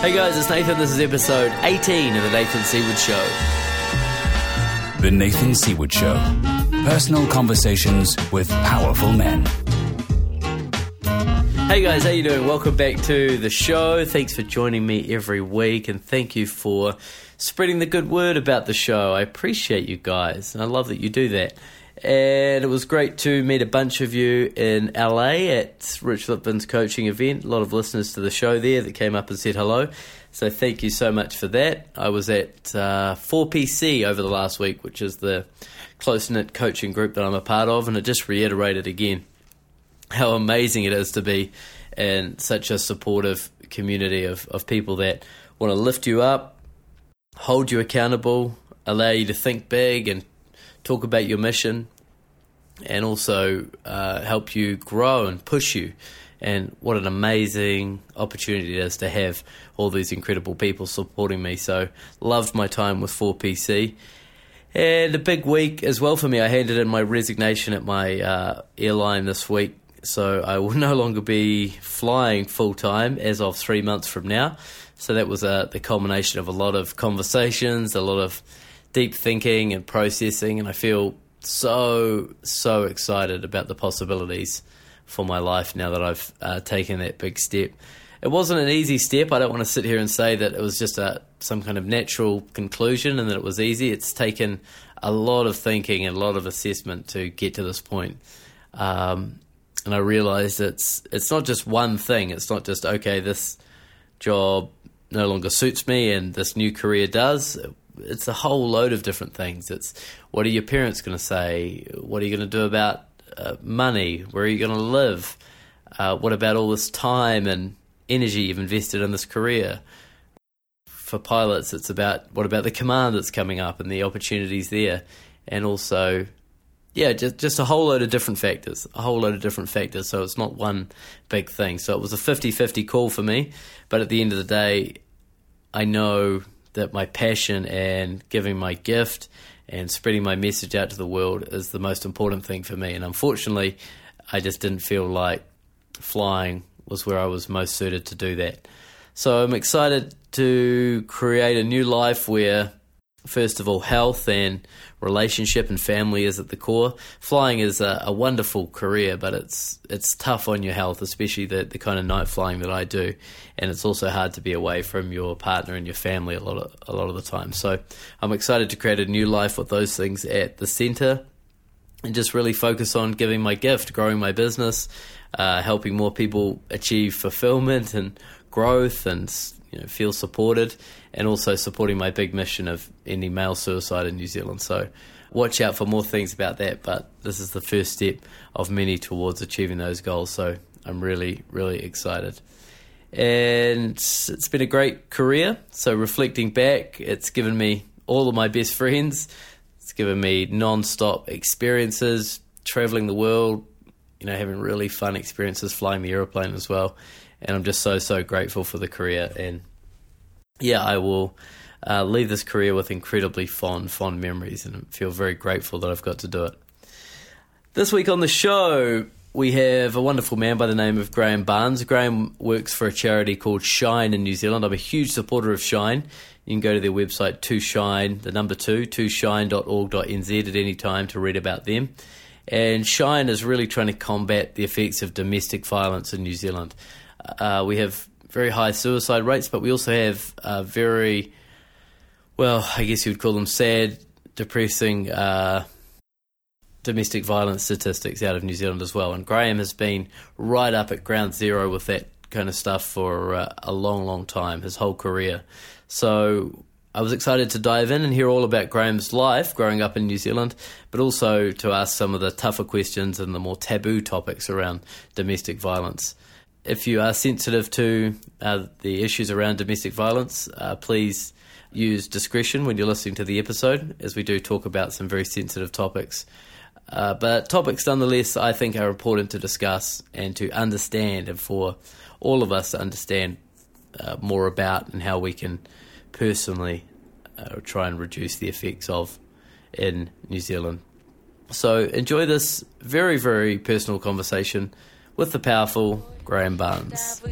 Hey guys, it's Nathan. This is episode 18 of The Nathan Seaward Show. The Nathan Seaward Show. Personal conversations with powerful men. Hey guys, how you doing? Welcome back to the show. Thanks for joining me every week and thank you for spreading the good word about the show. I appreciate you guys and I love that you do that. And it was great to meet a bunch of you in LA at Rich Litvin's coaching event. A lot of listeners to the show there that came up and said hello. So thank you so much for that. I was at uh, 4PC over the last week, which is the close knit coaching group that I'm a part of, and it just reiterated again how amazing it is to be in such a supportive community of, of people that want to lift you up, hold you accountable, allow you to think big and talk about your mission and also uh, help you grow and push you. And what an amazing opportunity it is to have all these incredible people supporting me. So, loved my time with 4PC. And a big week as well for me. I handed in my resignation at my uh, airline this week. So, I will no longer be flying full time as of three months from now. So, that was uh, the culmination of a lot of conversations, a lot of deep thinking and processing, and I feel so so excited about the possibilities for my life now that I've uh, taken that big step. It wasn't an easy step. I don't want to sit here and say that it was just a some kind of natural conclusion and that it was easy. It's taken a lot of thinking and a lot of assessment to get to this point. Um, and I realized it's it's not just one thing. It's not just okay. This job no longer suits me, and this new career does it's a whole load of different things. It's what are your parents going to say? What are you going to do about uh, money? Where are you going to live? Uh, what about all this time and energy you've invested in this career? For pilots, it's about what about the command that's coming up and the opportunities there, and also, yeah, just just a whole load of different factors, a whole load of different factors. So it's not one big thing. So it was a 50-50 call for me, but at the end of the day, I know that my passion and giving my gift and spreading my message out to the world is the most important thing for me. And unfortunately, I just didn't feel like flying was where I was most suited to do that. So I'm excited to create a new life where first of all, health and relationship and family is at the core. Flying is a, a, wonderful career, but it's it's tough on your health, especially the, the kind of night flying that I do, and it's also hard to be away from your partner and your family a lot of a lot of the time. So I'm excited to create a new life with those things at the center, and just really focus on giving my gift, growing my business, uh, helping more people achieve fulfillment and growth and you know, feel supported, and also supporting my big mission of ending male suicide in New Zealand. So, watch out for more things about that. But this is the first step of many towards achieving those goals. So, I'm really, really excited. And it's been a great career. So, reflecting back, it's given me all of my best friends. It's given me non-stop experiences, traveling the world, you know, having really fun experiences flying the aeroplane as well and I'm just so so grateful for the career. And yeah, I will uh, leave this career with incredibly fond fond memories, and feel very grateful that I've got to do it. This week on the show, we have a wonderful man by the name of Graham Barnes. Graham works for a charity called Shine in New Zealand. I'm a huge supporter of Shine. You can go to their website, to shine, the number two, to shine.org.nz at any time to read about them. And Shine is really trying to combat the effects of domestic violence in New Zealand. Uh, we have very high suicide rates, but we also have very, well, I guess you would call them sad, depressing uh, domestic violence statistics out of New Zealand as well. And Graham has been right up at ground zero with that kind of stuff for uh, a long, long time, his whole career. So I was excited to dive in and hear all about Graham's life growing up in New Zealand, but also to ask some of the tougher questions and the more taboo topics around domestic violence if you are sensitive to uh, the issues around domestic violence, uh, please use discretion when you're listening to the episode, as we do talk about some very sensitive topics. Uh, but topics, nonetheless, I think are important to discuss and to understand, and for all of us to understand uh, more about and how we can personally uh, try and reduce the effects of in New Zealand. So enjoy this very, very personal conversation with the powerful Graham Barnes.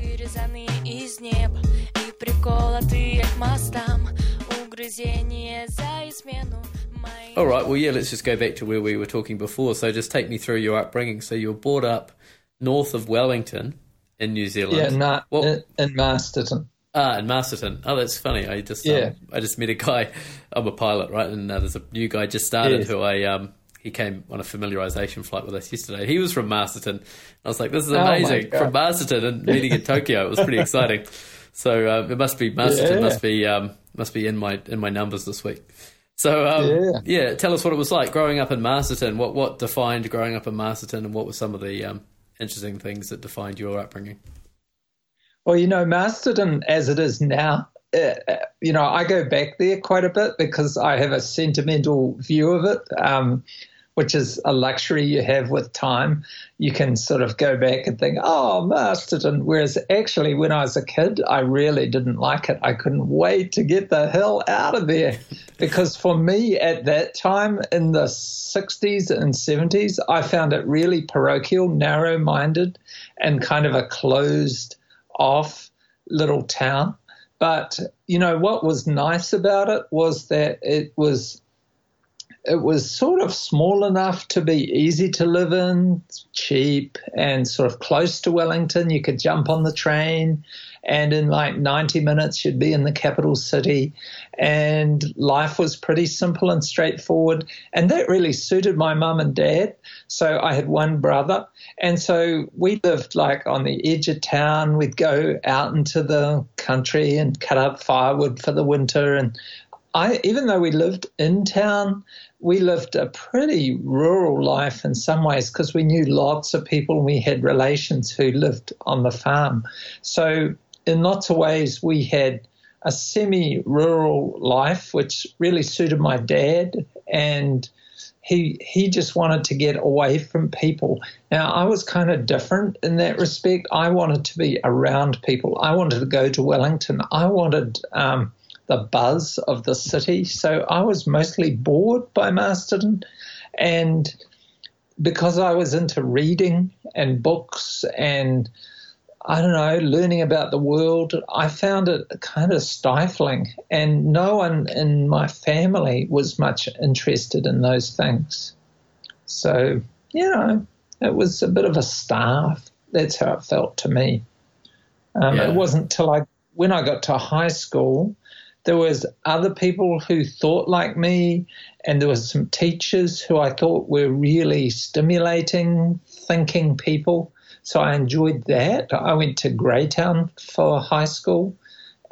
All right, well, yeah, let's just go back to where we were talking before. So just take me through your upbringing. So you were brought up north of Wellington in New Zealand. Yeah, well, in, in Masterton. Ah, in Masterton. Oh, that's funny. I just um, yeah. Um, I just met a guy. I'm a pilot, right? And uh, there's a new guy just started yes. who I um, he came on a familiarization flight with us yesterday. He was from Masterton. I was like, this is oh amazing oh from Masterton and meeting in Tokyo. It was pretty exciting. So uh, it must be Masterton. Yeah. Must be um, must be in my in my numbers this week. So um, yeah. yeah. tell us what it was like growing up in Masterton. What what defined growing up in Masterton, and what were some of the um, interesting things that defined your upbringing? Well, you know, Masterton as it is now, uh, uh, you know, I go back there quite a bit because I have a sentimental view of it. Um, which is a luxury you have with time. You can sort of go back and think, oh, Masterton. Whereas actually, when I was a kid, I really didn't like it. I couldn't wait to get the hell out of there. because for me at that time in the 60s and 70s, I found it really parochial, narrow minded, and kind of a closed off little town. But, you know, what was nice about it was that it was it was sort of small enough to be easy to live in, cheap, and sort of close to Wellington. You could jump on the train, and in like 90 minutes, you'd be in the capital city. And life was pretty simple and straightforward. And that really suited my mum and dad. So I had one brother. And so we lived like on the edge of town. We'd go out into the country and cut up firewood for the winter. And I, even though we lived in town, we lived a pretty rural life in some ways because we knew lots of people and we had relations who lived on the farm. So, in lots of ways, we had a semi rural life, which really suited my dad. And he, he just wanted to get away from people. Now, I was kind of different in that respect. I wanted to be around people. I wanted to go to Wellington. I wanted um, the buzz of the city. So I was mostly bored by Masterton. And because I was into reading and books and I don't know, learning about the world, I found it kind of stifling. And no one in my family was much interested in those things. So, you know, it was a bit of a starve. That's how it felt to me. Um, yeah. It wasn't till I, when I got to high school, there was other people who thought like me, and there was some teachers who I thought were really stimulating thinking people. So I enjoyed that. I went to Greytown for high school,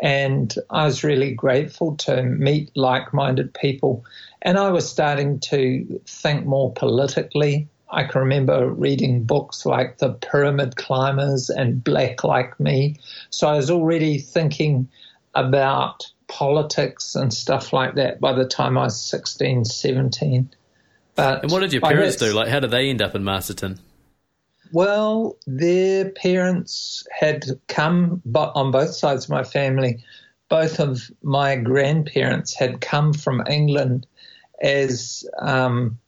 and I was really grateful to meet like-minded people. And I was starting to think more politically. I can remember reading books like The Pyramid Climbers and Black Like Me. So I was already thinking about politics and stuff like that by the time I was 16, 17. But and what did your parents do? Like, how did they end up in Masterton? Well, their parents had come on both sides of my family. Both of my grandparents had come from England as um,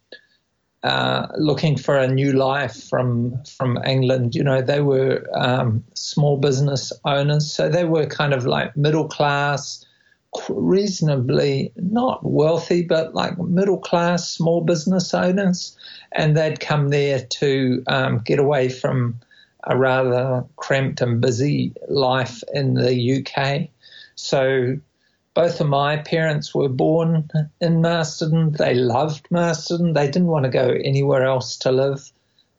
uh, looking for a new life from from England. You know, they were um, small business owners, so they were kind of like middle class, reasonably not wealthy, but like middle class small business owners, and they'd come there to um, get away from a rather cramped and busy life in the UK. So both of my parents were born in Masterton. They loved Masterton. They didn't want to go anywhere else to live.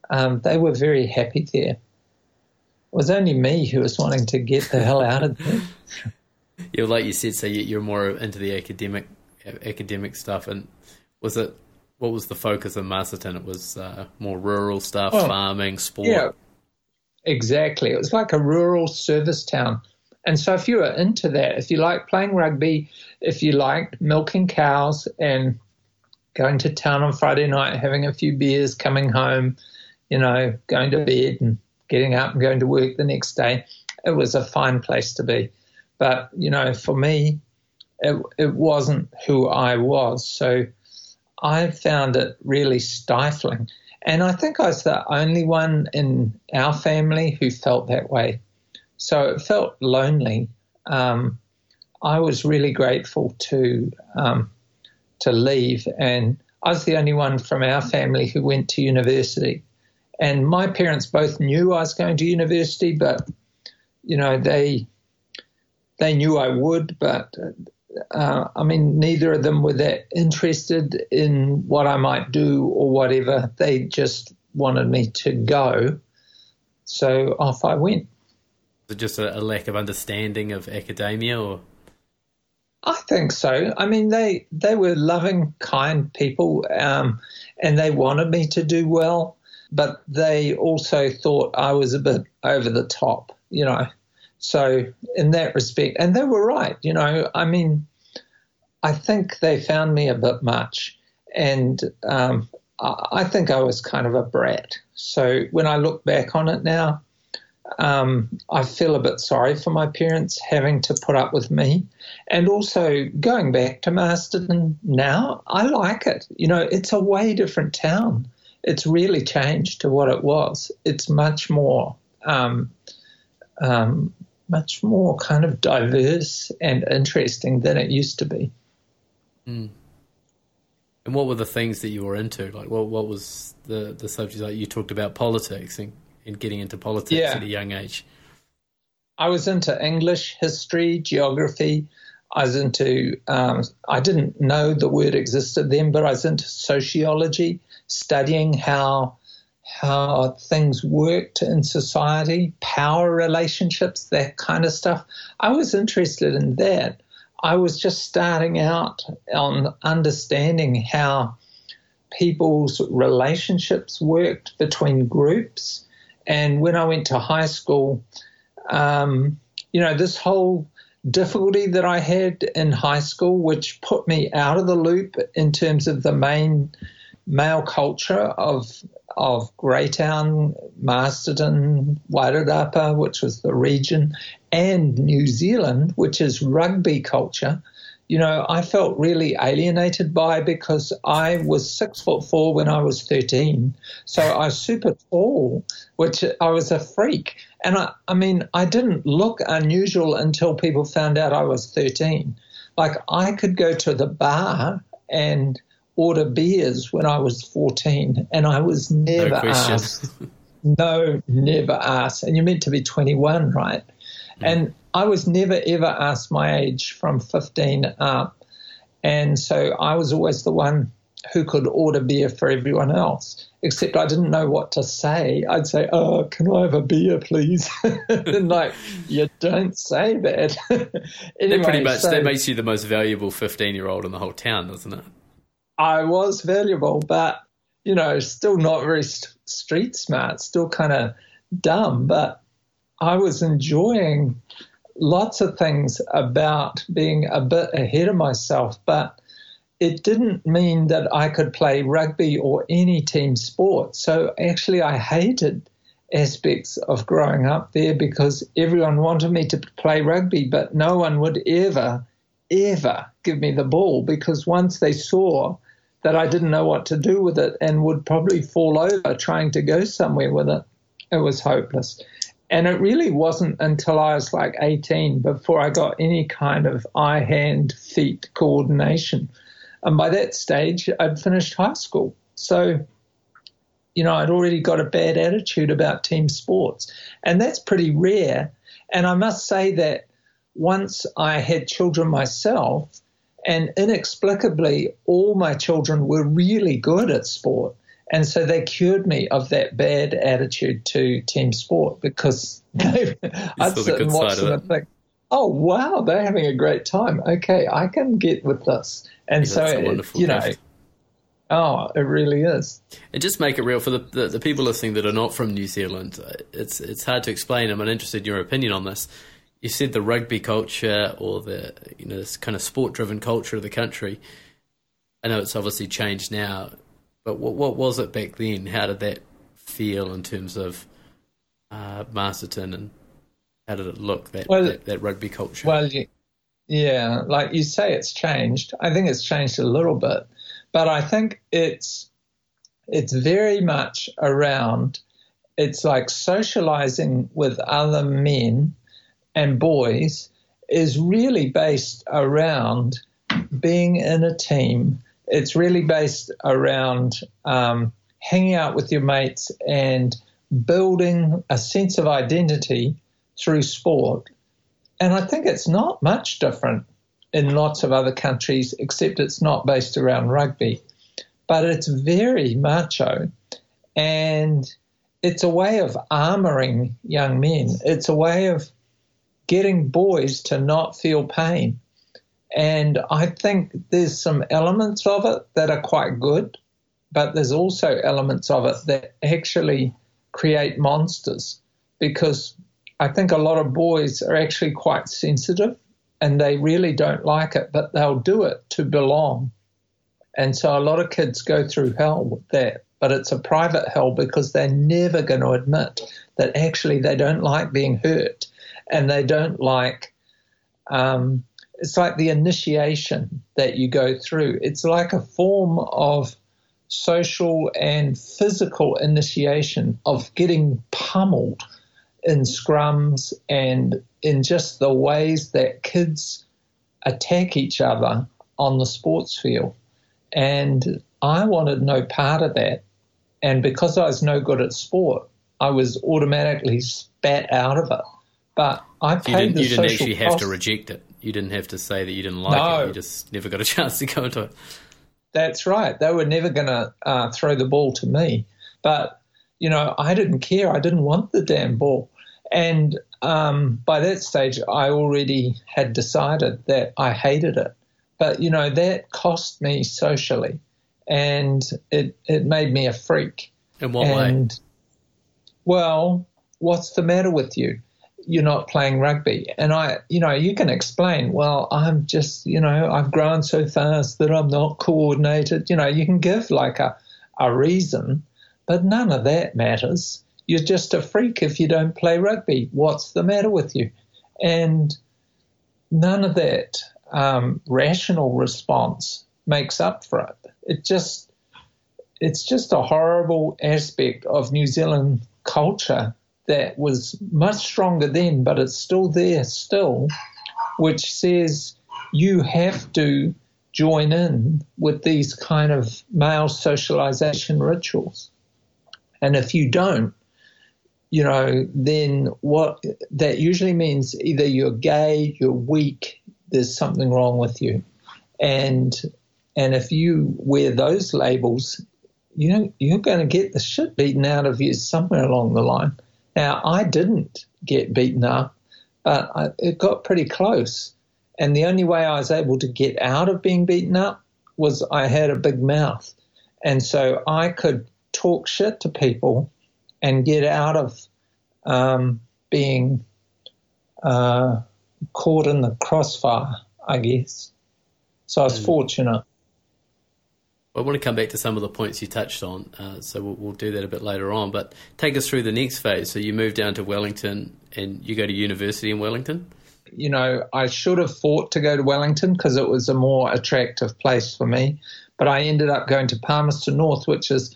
Um, they were very happy there. It was only me who was wanting to get the hell out of there. yeah, like you said, so you're more into the academic academic stuff. And was it what was the focus of Masterton? It was uh, more rural stuff, oh, farming, sport. Yeah, exactly. It was like a rural service town. And so, if you were into that, if you like playing rugby, if you liked milking cows and going to town on Friday night, having a few beers, coming home, you know, going to bed and getting up and going to work the next day, it was a fine place to be. But, you know, for me, it, it wasn't who I was. So I found it really stifling. And I think I was the only one in our family who felt that way. So it felt lonely. um, I was really grateful to um, to leave, and I was the only one from our family who went to university. And my parents both knew I was going to university, but you know they they knew I would, but uh, I mean, neither of them were that interested in what I might do or whatever. They just wanted me to go. So off I went. Was it just a, a lack of understanding of academia or? I think so. I mean, they they were loving, kind people, um, and they wanted me to do well, but they also thought I was a bit over the top, you know. So in that respect, and they were right, you know. I mean, I think they found me a bit much, and um, I think I was kind of a brat. So when I look back on it now, um, I feel a bit sorry for my parents having to put up with me. And also going back to Masterton now, I like it. You know, it's a way different town. It's really changed to what it was. It's much more, um, um, much more kind of diverse and interesting than it used to be. Mm. And what were the things that you were into? Like, what what was the the subject? Like, you talked about politics and, and getting into politics yeah. at a young age. I was into English, history, geography. I was into. Um, I didn't know the word existed then, but I was into sociology, studying how how things worked in society, power relationships, that kind of stuff. I was interested in that. I was just starting out on understanding how people's relationships worked between groups. And when I went to high school, um, you know, this whole difficulty that I had in high school, which put me out of the loop in terms of the main male culture of of Greytown, Masterton, Wairarapa, which was the region, and New Zealand, which is rugby culture, you know, I felt really alienated by because I was six foot four when I was 13. So I was super tall, which I was a freak. And I, I mean, I didn't look unusual until people found out I was 13. Like I could go to the bar and order beers when I was 14, and I was never no asked. no, never asked. And you're meant to be 21, right? Mm. And I was never ever asked my age from 15 up. And so I was always the one who could order beer for everyone else, except I didn't know what to say. I'd say, Oh, can I have a beer, please? and like, you don't say that. anyway, pretty much so, that makes you the most valuable 15 year old in the whole town, doesn't it? I was valuable, but, you know, still not very st- street smart, still kind of dumb. But I was enjoying lots of things about being a bit ahead of myself, but it didn't mean that I could play rugby or any team sport. So actually, I hated aspects of growing up there because everyone wanted me to play rugby, but no one would ever, ever give me the ball because once they saw that I didn't know what to do with it and would probably fall over trying to go somewhere with it, it was hopeless. And it really wasn't until I was like 18 before I got any kind of eye, hand, feet coordination. And by that stage, I'd finished high school. So, you know, I'd already got a bad attitude about team sports. And that's pretty rare. And I must say that once I had children myself, and inexplicably, all my children were really good at sport. And so they cured me of that bad attitude to team sport because they, I'd sit and watch them and think, oh, wow, they're having a great time. Okay, I can get with this. And yeah, so, it, you know, oh, it really is. And just make it real for the, the, the, people listening that are not from New Zealand. Uh, it's, it's hard to explain. I'm interested in your opinion on this. You said the rugby culture or the, you know, this kind of sport driven culture of the country. I know it's obviously changed now but what, what was it back then? How did that feel in terms of uh, Masterton and how did it look that, well, that, that rugby culture? Well, yeah, like you say, it's changed. I think it's changed a little bit, but I think it's it's very much around. It's like socializing with other men and boys is really based around being in a team. It's really based around um, hanging out with your mates and building a sense of identity through sport. And I think it's not much different in lots of other countries, except it's not based around rugby. But it's very macho. And it's a way of armoring young men. It's a way of getting boys to not feel pain. And I think there's some elements of it that are quite good, but there's also elements of it that actually create monsters because I think a lot of boys are actually quite sensitive and they really don't like it, but they'll do it to belong. And so a lot of kids go through hell with that, but it's a private hell because they're never going to admit that actually they don't like being hurt and they don't like. Um, it's like the initiation that you go through. It's like a form of social and physical initiation of getting pummeled in scrums and in just the ways that kids attack each other on the sports field. And I wanted no part of that. And because I was no good at sport, I was automatically spat out of it. But I so you didn't, you didn't actually cost. have to reject it. You didn't have to say that you didn't like no. it. You just never got a chance to go into it. That's right. They were never going to uh, throw the ball to me. But, you know, I didn't care. I didn't want the damn ball. And um, by that stage, I already had decided that I hated it. But, you know, that cost me socially and it, it made me a freak. In what and, way? Well, what's the matter with you? You're not playing rugby. And I, you know, you can explain, well, I'm just, you know, I've grown so fast that I'm not coordinated. You know, you can give like a, a reason, but none of that matters. You're just a freak if you don't play rugby. What's the matter with you? And none of that um, rational response makes up for it. It just it's just a horrible aspect of New Zealand culture that was much stronger then, but it's still there still, which says you have to join in with these kind of male socialization rituals. And if you don't, you know, then what that usually means either you're gay, you're weak, there's something wrong with you. And and if you wear those labels, you know, you're going to get the shit beaten out of you somewhere along the line. Now, I didn't get beaten up, but I, it got pretty close. And the only way I was able to get out of being beaten up was I had a big mouth. And so I could talk shit to people and get out of um, being uh, caught in the crossfire, I guess. So I was mm. fortunate. I want to come back to some of the points you touched on, uh, so we'll, we'll, do that a bit later on. But take us through the next phase. So you move down to Wellington and you go to university in Wellington? You know, I should have fought to go to Wellington because it was a more attractive place for me. But I ended up going to Palmerston North, which is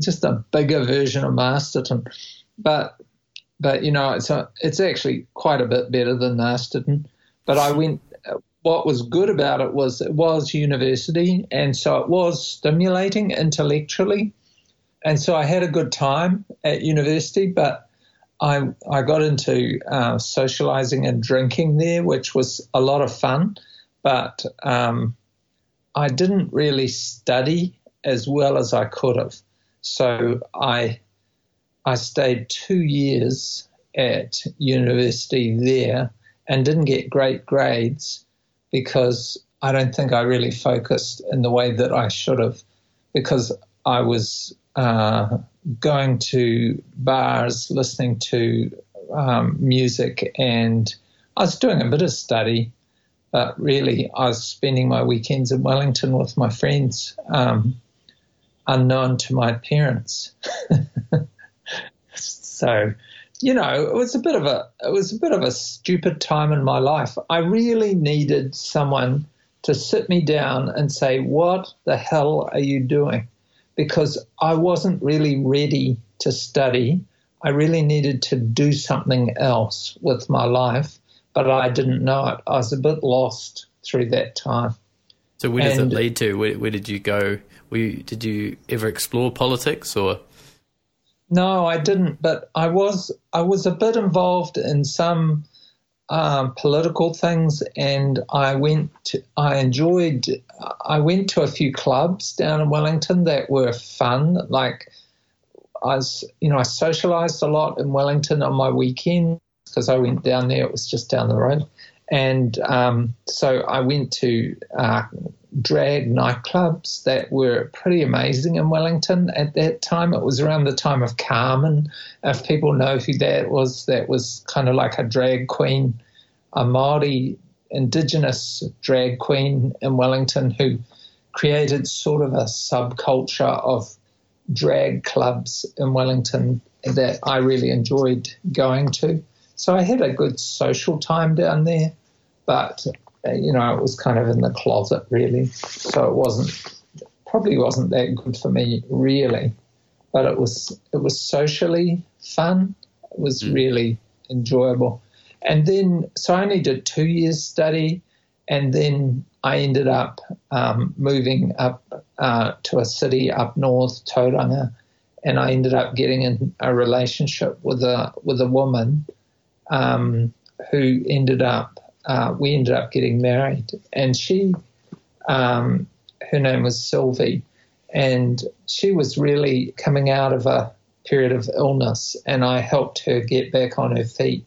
just a bigger version of Masterton. But but you know, it's a, it's actually quite a bit better than Masterton. But I went. What was good about it was it was university, and so it was stimulating intellectually, and so I had a good time at university. But I I got into uh, socializing and drinking there, which was a lot of fun. But um, I didn't really study as well as I could have. So I I stayed two years at university there and didn't get great grades because I don't think I really focused in the way that I should have because I was uh, going to bars, listening to um, music, and I was doing a bit of study, but really I was spending my weekends in Wellington with my friends. Um, unknown to my parents. so, you know, it was a bit of a it was a bit of a stupid time in my life. I really needed someone to sit me down and say, "What the hell are you doing?" Because I wasn't really ready to study. I really needed to do something else with my life, but I didn't know it. I was a bit lost through that time. So where does and, it lead to? Where, where did you go? You, did you ever explore politics or? No, I didn't. But I was I was a bit involved in some um, political things, and I went. To, I enjoyed. I went to a few clubs down in Wellington that were fun. Like I was, you know, I socialised a lot in Wellington on my weekends because I went down there. It was just down the road, and um, so I went to uh, drag nightclubs that were pretty amazing in Wellington at that time. It was around the time of Carmen. If people know who that was, that was kind of like a drag queen, a Maori indigenous drag queen in Wellington who created sort of a subculture of drag clubs in Wellington that I really enjoyed going to. So I had a good social time down there, but uh, you know, it was kind of in the closet really. So it wasn't probably wasn't that good for me really, but it was it was socially fun. It was mm. really enjoyable. And then so I only did two years study, and then I ended up um, moving up uh, to a city up north, Tauranga, and I ended up getting in a relationship with a with a woman um, who ended up uh, we ended up getting married, and she, um, her name was Sylvie, and she was really coming out of a period of illness, and I helped her get back on her feet,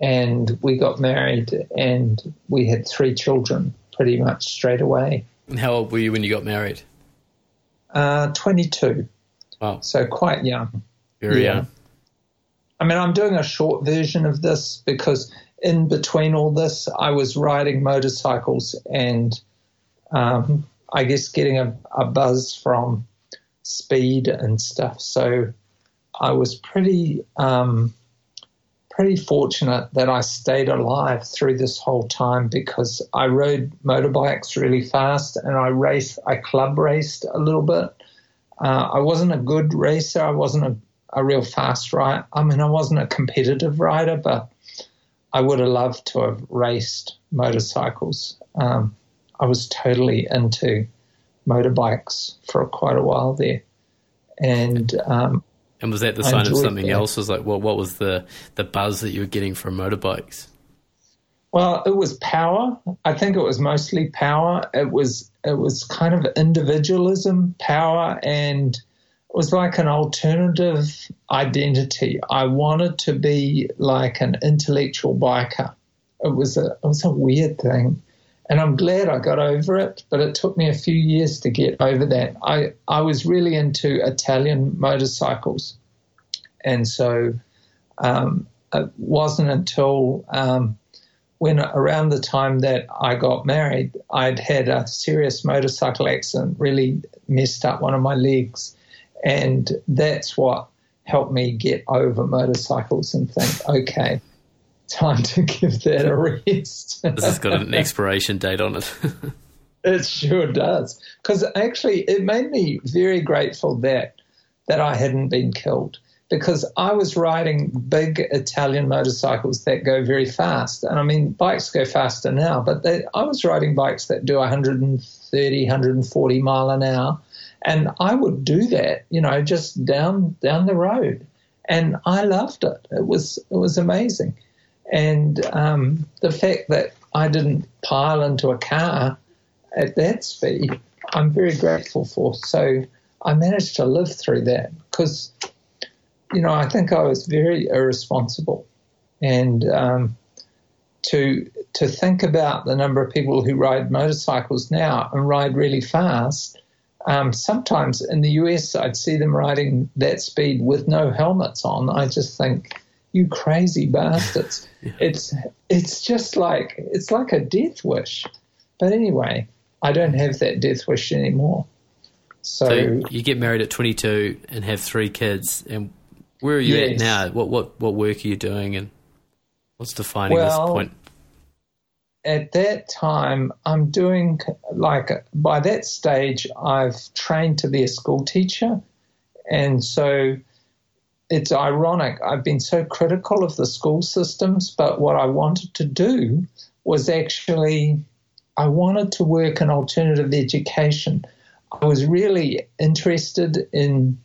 and we got married, and we had three children pretty much straight away. And how old were you when you got married? Uh, 22. Wow. So quite young. Very yeah. young. I mean, I'm doing a short version of this because in between all this, I was riding motorcycles and um, I guess getting a, a, buzz from speed and stuff. So I was pretty um, pretty fortunate that I stayed alive through this whole time because I rode motorbikes really fast and I raced. I club raced a little bit. Uh, I wasn't a good racer. I wasn't a, a real fast rider. I mean, I wasn't a competitive rider, but I would have loved to have raced motorcycles. Um, I was totally into motorbikes for quite a while there, and um, and was that the sign of something that. else? Was like, what what was the the buzz that you were getting from motorbikes? Well, it was power. I think it was mostly power. It was it was kind of individualism, power, and was like an alternative identity. I wanted to be like an intellectual biker. It was a it was a weird thing. And I'm glad I got over it, but it took me a few years to get over that. I, I was really into Italian motorcycles. And so um, it wasn't until um, when around the time that I got married, I'd had a serious motorcycle accident, really messed up one of my legs. And that's what helped me get over motorcycles and think, okay, time to give that a rest. this has got an expiration date on it. it sure does. Because actually, it made me very grateful that that I hadn't been killed because I was riding big Italian motorcycles that go very fast. And I mean, bikes go faster now, but they, I was riding bikes that do 130, 140 mile an hour and I would do that, you know, just down down the road, and I loved it. It was it was amazing, and um, the fact that I didn't pile into a car at that speed, I'm very grateful for. So I managed to live through that because, you know, I think I was very irresponsible, and um, to to think about the number of people who ride motorcycles now and ride really fast um, sometimes in the US, I'd see them riding that speed with no helmets on. I just think, you crazy bastards! yeah. It's it's just like it's like a death wish. But anyway, I don't have that death wish anymore. So, so you get married at 22 and have three kids, and where are you yes. at now? What what what work are you doing, and what's defining well, this point? At that time, I'm doing like by that stage, I've trained to be a school teacher. And so it's ironic. I've been so critical of the school systems, but what I wanted to do was actually, I wanted to work in alternative education. I was really interested in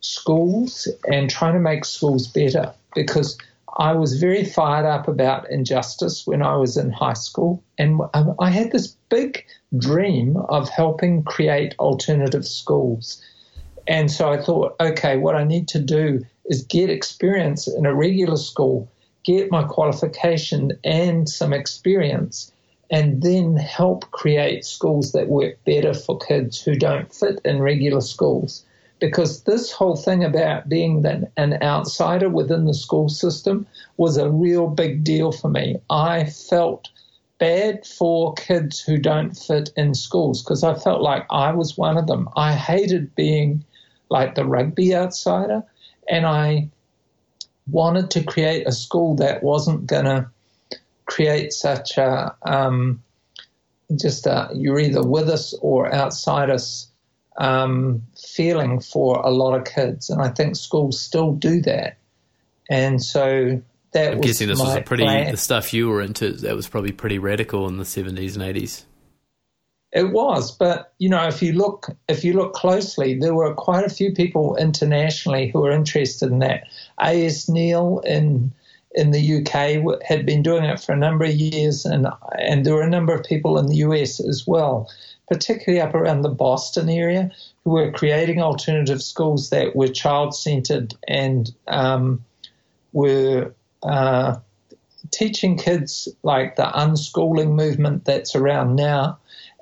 schools and trying to make schools better because I was very fired up about injustice when I was in high school. And um, I had this big dream of helping create alternative schools. And so I thought, okay, what I need to do is get experience in a regular school, get my qualification and some experience, and then help create schools that work better for kids who don't fit in regular schools. Because this whole thing about being an outsider within the school system was a real big deal for me. I felt bad for kids who don't fit in schools because I felt like I was one of them. I hated being like the rugby outsider, and I wanted to create a school that wasn't going to create such a um, just a you're either with us or outside us um, feeling for a lot of kids, and I think schools still do that. And so that I'm guessing this was a pretty plan. the stuff you were into. That was probably pretty radical in the seventies and eighties. It was, but you know, if you look if you look closely, there were quite a few people internationally who were interested in that. A.S. Neill in in the UK had been doing it for a number of years, and and there were a number of people in the US as well, particularly up around the Boston area, who were creating alternative schools that were child centered and um, were uh, teaching kids like the unschooling movement that's around now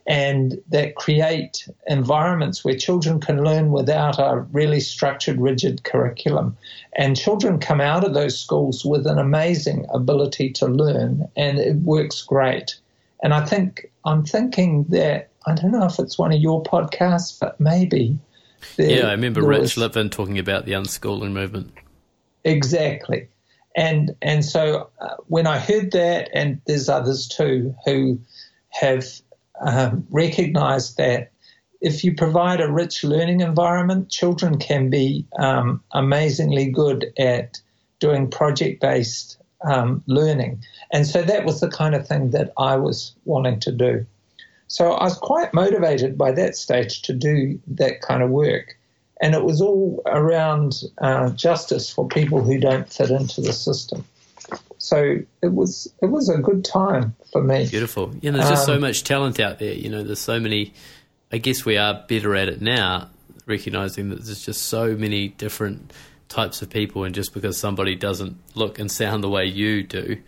and that create environments where children can learn without a really structured, rigid curriculum. And children come out of those schools with an amazing ability to learn, and it works great. And I think I'm thinking that I don't know if it's one of your podcasts, but maybe. yeah, I remember Rich Litvin talking about the unschooling movement. Exactly, and and so uh, when I heard that, and there's others too who have um, recognize that if you provide a rich learning environment, children can be um, amazingly good at doing project based um, learning. And so that was the kind of thing that I was wanting to do. So I was quite motivated by that stage to do that kind of work. And it was all around uh, justice for people who don't fit into the system so it was it was a good time for me. Beautiful. You know, there's just um, so much talent out there. You know, there's so many. I guess we are better at it now, recognizing that there's just so many different types of people, and just because somebody doesn't look and sound the way you do,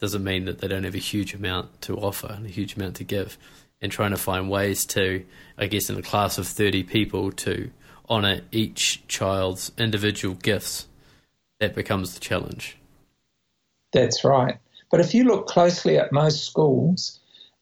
doesn't mean that they don't have a huge amount to offer and a huge amount to give. And trying to find ways to, I guess, in a class of 30 people, to honour each child's individual gifts, that becomes the challenge. That's right. But if you look closely at most schools,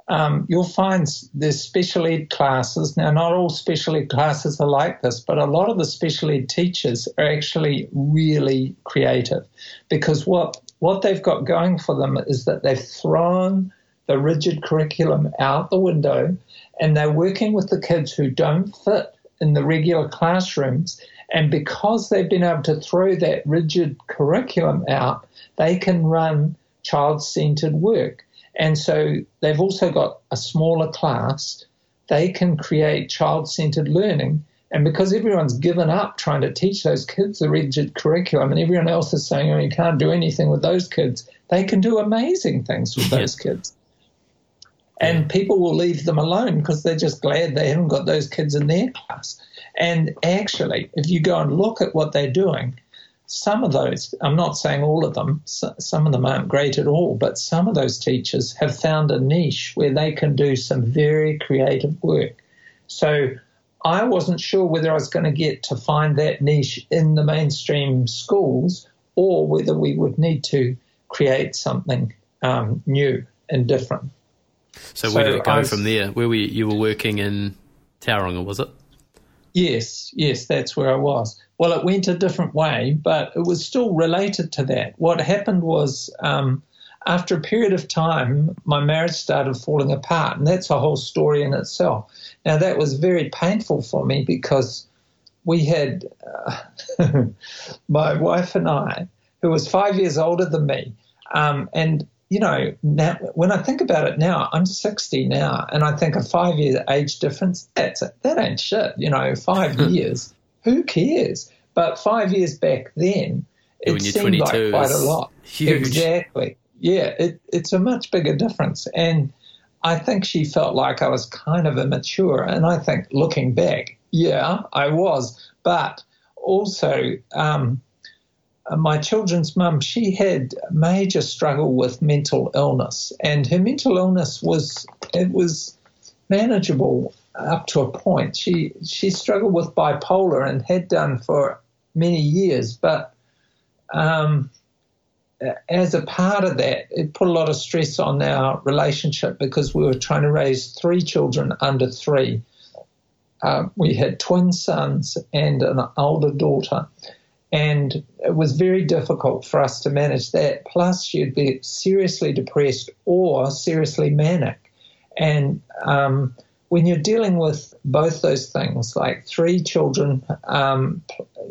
um, you'll find there's special ed classes. Now, not all special ed classes are like this, but a lot of the special ed teachers are actually really creative because what what they've got going for them is that they've thrown the rigid curriculum out the window and they're working with the kids who don't fit in the regular classrooms. And because they've been able to throw that rigid curriculum out, they can run child centered work. And so they've also got a smaller class. They can create child centered learning. And because everyone's given up trying to teach those kids the rigid curriculum, and everyone else is saying, oh, you can't do anything with those kids, they can do amazing things with those kids. And people will leave them alone because they're just glad they haven't got those kids in their class. And actually, if you go and look at what they're doing, some of those, I'm not saying all of them, some of them aren't great at all, but some of those teachers have found a niche where they can do some very creative work. So I wasn't sure whether I was going to get to find that niche in the mainstream schools or whether we would need to create something um, new and different. So, where did it go was, from there? Where were you, you were working in Tauranga, was it? Yes, yes, that's where I was. Well, it went a different way, but it was still related to that. What happened was, um, after a period of time, my marriage started falling apart, and that's a whole story in itself. Now, that was very painful for me because we had uh, my wife and I, who was five years older than me, um, and you know, now when I think about it now, I'm 60 now, and I think a five year age difference, that's that ain't shit. You know, five years, who cares? But five years back then, it seemed like quite a lot. Huge. Exactly. Yeah, it, it's a much bigger difference. And I think she felt like I was kind of immature. And I think looking back, yeah, I was. But also, um, my children's mum, she had major struggle with mental illness, and her mental illness was it was manageable up to a point. She she struggled with bipolar and had done for many years, but um, as a part of that, it put a lot of stress on our relationship because we were trying to raise three children under three. Uh, we had twin sons and an older daughter, and it was very difficult for us to manage that. Plus, she'd be seriously depressed or seriously manic, and um, when you're dealing with both those things, like three children, um,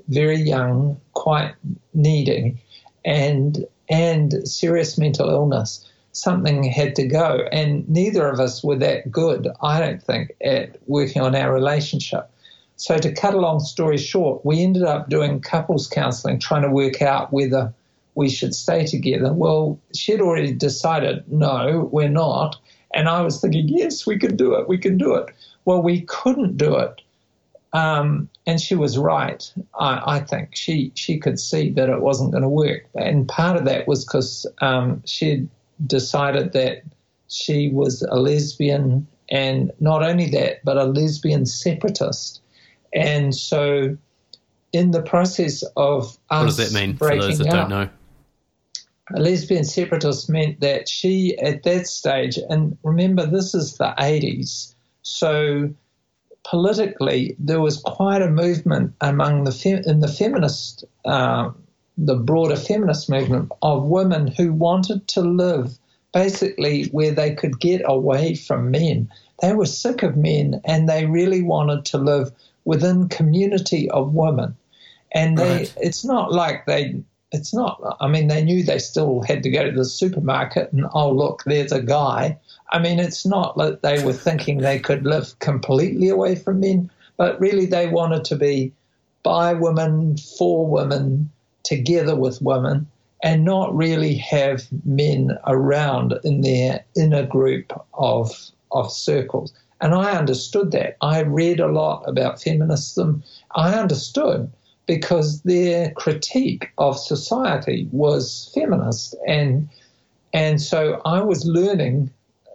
very young, quite needing, and and serious mental illness, something had to go. And neither of us were that good, I don't think, at working on our relationship. So to cut a long story short, we ended up doing couples counselling, trying to work out whether we should stay together. Well, she'd already decided, no, we're not. And I was thinking, yes, we can do it, we can do it. Well, we couldn't do it. Um, and she was right. I, I, think she she could see that it wasn't going to work, and part of that was because um, she decided that she was a lesbian, and not only that, but a lesbian separatist. And so, in the process of us what does that mean for those that don't know? a lesbian separatist meant that she, at that stage, and remember, this is the 80s, so politically there was quite a movement among the fem- in the feminist, uh, the broader feminist movement of women who wanted to live basically where they could get away from men. They were sick of men and they really wanted to live within community of women. And they, right. it's not like they it's not, I mean, they knew they still had to go to the supermarket and, oh, look, there's a guy. I mean, it's not that they were thinking they could live completely away from men, but really they wanted to be by women, for women, together with women, and not really have men around in their inner group of, of circles. And I understood that. I read a lot about feminism. I understood because their critique of society was feminist, and and so I was learning.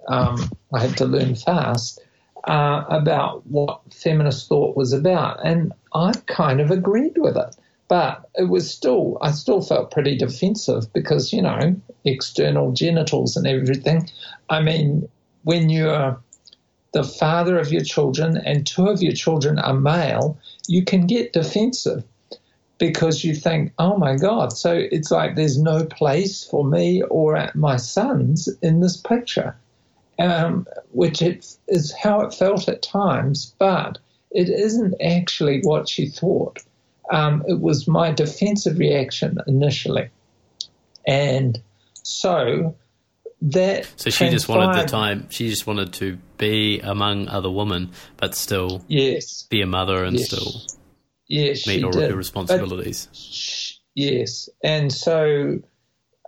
Um, I had to learn fast uh, about what feminist thought was about, and I kind of agreed with it. But it was still, I still felt pretty defensive because you know external genitals and everything. I mean, when you're the father of your children and two of your children are male, you can get defensive because you think, oh my God, so it's like there's no place for me or my sons in this picture, um, which it is how it felt at times, but it isn't actually what she thought. Um, it was my defensive reaction initially. And so that. So she just wanted the time, she just wanted to be among other women, but still yes. be a mother and yes. still Yes, meet all did. your responsibilities. But, yes, and so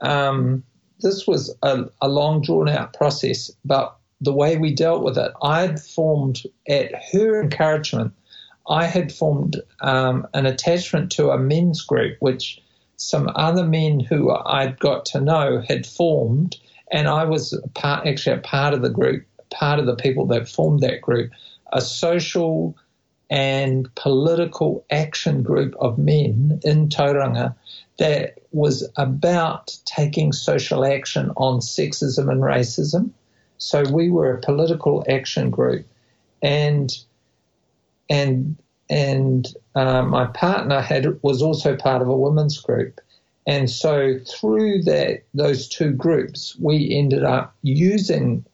um, this was a, a long drawn out process, but the way we dealt with it, I had formed at her encouragement. I had formed um, an attachment to a men's group, which some other men who I'd got to know had formed, and I was part, actually a part of the group, part of the people that formed that group, a social and political action group of men in Tauranga that was about taking social action on sexism and racism. So we were a political action group, and and and uh, my partner had was also part of a women's group, and so through that those two groups, we ended up using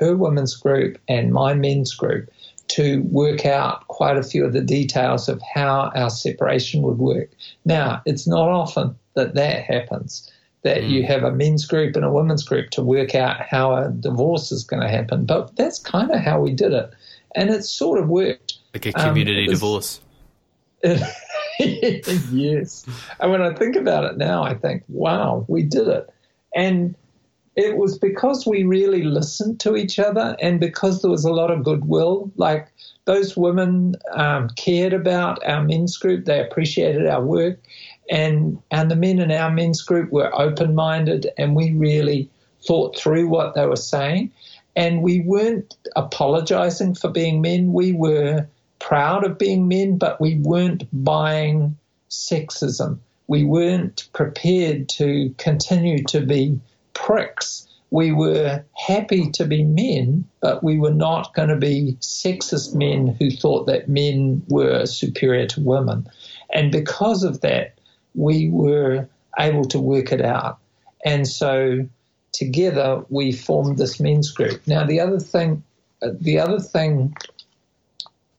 her women's group and my men's group to work out quite a few of the details of how our separation would work. Now, it's not often that that happens, that mm. you have a men's group and a women's group to work out how a divorce is going to happen, but that's kind of how we did it. And it sort of worked. Like a community um, divorce. yes. And when I think about it now, I think, wow, we did it. And it was because we really listened to each other and because there was a lot of goodwill. Like those women um, cared about our men's group, they appreciated our work, and and the men in our men's group were open minded, and we really thought through what they were saying, and we weren't apologizing for being men. We were proud of being men, but we weren't buying sexism. We weren't prepared to continue to be pricks. We were happy to be men, but we were not going to be sexist men who thought that men were superior to women. And because of that, we were able to work it out. And so together we formed this men's group. Now, the other thing, the other thing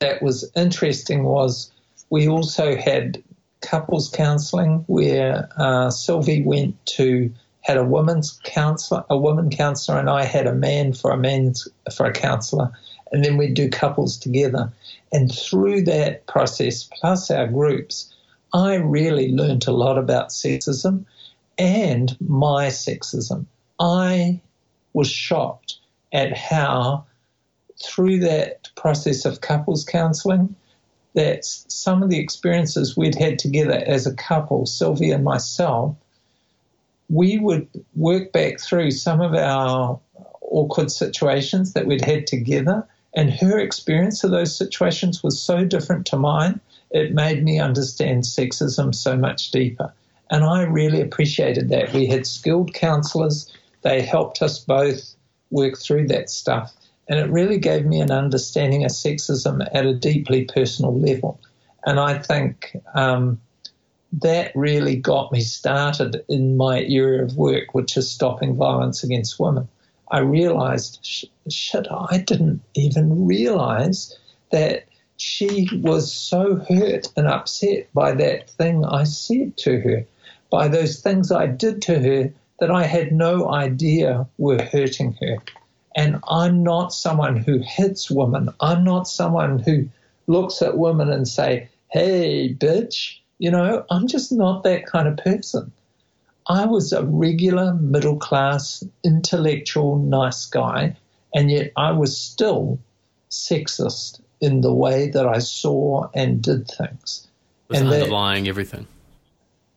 that was interesting was we also had couples counselling where uh, Sylvie went to had a woman's counselor, a woman counselor, and I had a man for a man's for a counselor, and then we'd do couples together. And through that process, plus our groups, I really learned a lot about sexism and my sexism. I was shocked at how through that process of couples counselling, that some of the experiences we'd had together as a couple, Sylvia and myself, we would work back through some of our awkward situations that we'd had together. And her experience of those situations was so different to mine, it made me understand sexism so much deeper. And I really appreciated that. We had skilled counselors, they helped us both work through that stuff. And it really gave me an understanding of sexism at a deeply personal level. And I think um, that really got me started in my area of work, which is stopping violence against women. I realized, shit, I didn't even realize that she was so hurt and upset by that thing I said to her, by those things I did to her that I had no idea were hurting her. And I'm not someone who hits women. I'm not someone who looks at women and say, hey, bitch, you know, I'm just not that kind of person. I was a regular middle class, intellectual, nice guy, and yet I was still sexist in the way that I saw and did things. Was and underlying that, everything.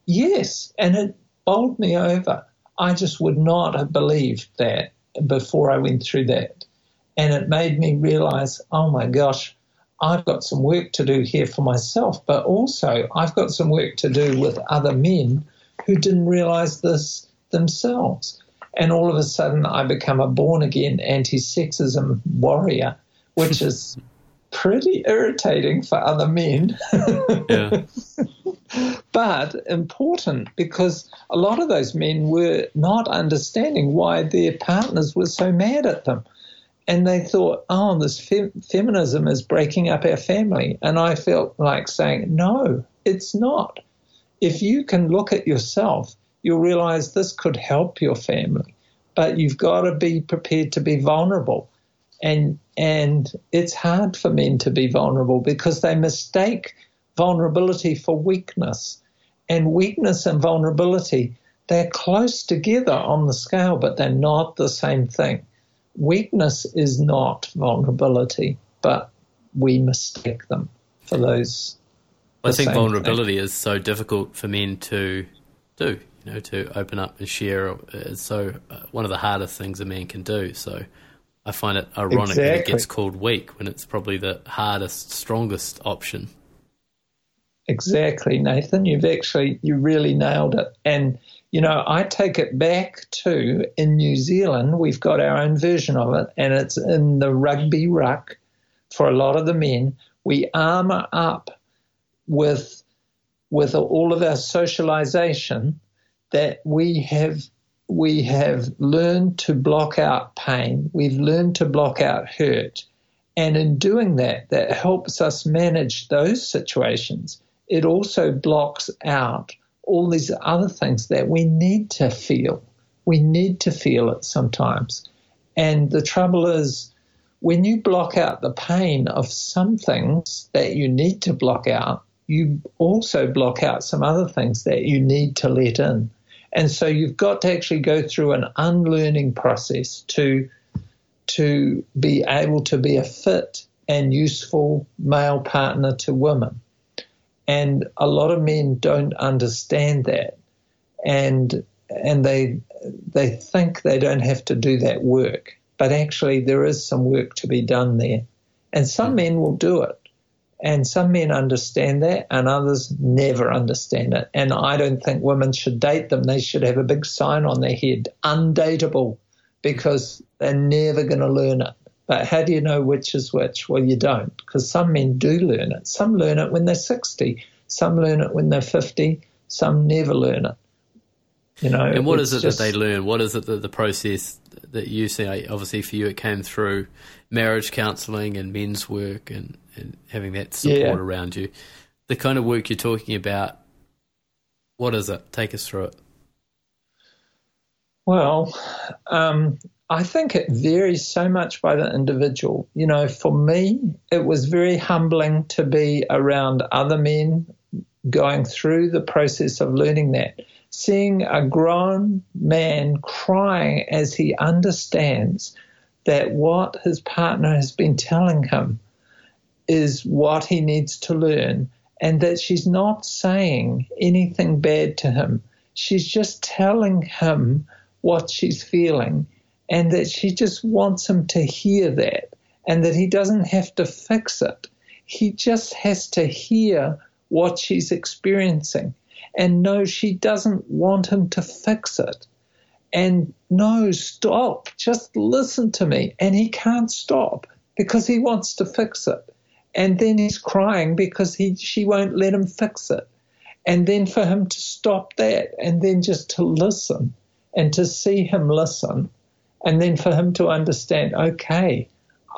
Yes, and it bowled me over. I just would not have believed that before I went through that. And it made me realize, oh my gosh, I've got some work to do here for myself, but also I've got some work to do with other men who didn't realize this themselves. And all of a sudden, I become a born again anti sexism warrior, which is pretty irritating for other men. yeah. but important because a lot of those men were not understanding why their partners were so mad at them and they thought, oh, this fe- feminism is breaking up our family. And I felt like saying, no, it's not. If you can look at yourself, you'll realize this could help your family, but you've got to be prepared to be vulnerable. And, and it's hard for men to be vulnerable because they mistake vulnerability for weakness. And weakness and vulnerability, they're close together on the scale, but they're not the same thing weakness is not vulnerability, but we mistake them for those. I think vulnerability thing. is so difficult for men to do. You know, to open up and share is so uh, one of the hardest things a man can do. So I find it ironic exactly. that it gets called weak when it's probably the hardest, strongest option. Exactly, Nathan. You've actually you really nailed it. And you know, I take it back to in New Zealand, we've got our own version of it, and it's in the rugby ruck for a lot of the men. We armor up with with all of our socialization that we have we have learned to block out pain. We've learned to block out hurt. And in doing that, that helps us manage those situations. It also blocks out all these other things that we need to feel. We need to feel it sometimes. And the trouble is, when you block out the pain of some things that you need to block out, you also block out some other things that you need to let in. And so you've got to actually go through an unlearning process to to be able to be a fit and useful male partner to women. And a lot of men don't understand that. And and they they think they don't have to do that work. But actually there is some work to be done there. And some mm. men will do it. And some men understand that, and others never understand it. And I don't think women should date them. They should have a big sign on their head, undateable, because they're never going to learn it. But how do you know which is which? Well, you don't, because some men do learn it. Some learn it when they're 60, some learn it when they're 50, some never learn it. You know, and what is it just, that they learn? What is it that the process that you see? Obviously, for you, it came through marriage counselling and men's work and, and having that support yeah. around you. The kind of work you're talking about, what is it? Take us through it. Well, um, I think it varies so much by the individual. You know, for me, it was very humbling to be around other men going through the process of learning that seeing a grown man crying as he understands that what his partner has been telling him is what he needs to learn and that she's not saying anything bad to him. She's just telling him what she's feeling and that she just wants him to hear that and that he doesn't have to fix it. He just has to hear what she's experiencing and no, she doesn't want him to fix it. And no, stop, just listen to me. And he can't stop because he wants to fix it. And then he's crying because he, she won't let him fix it. And then for him to stop that and then just to listen and to see him listen. And then for him to understand, okay,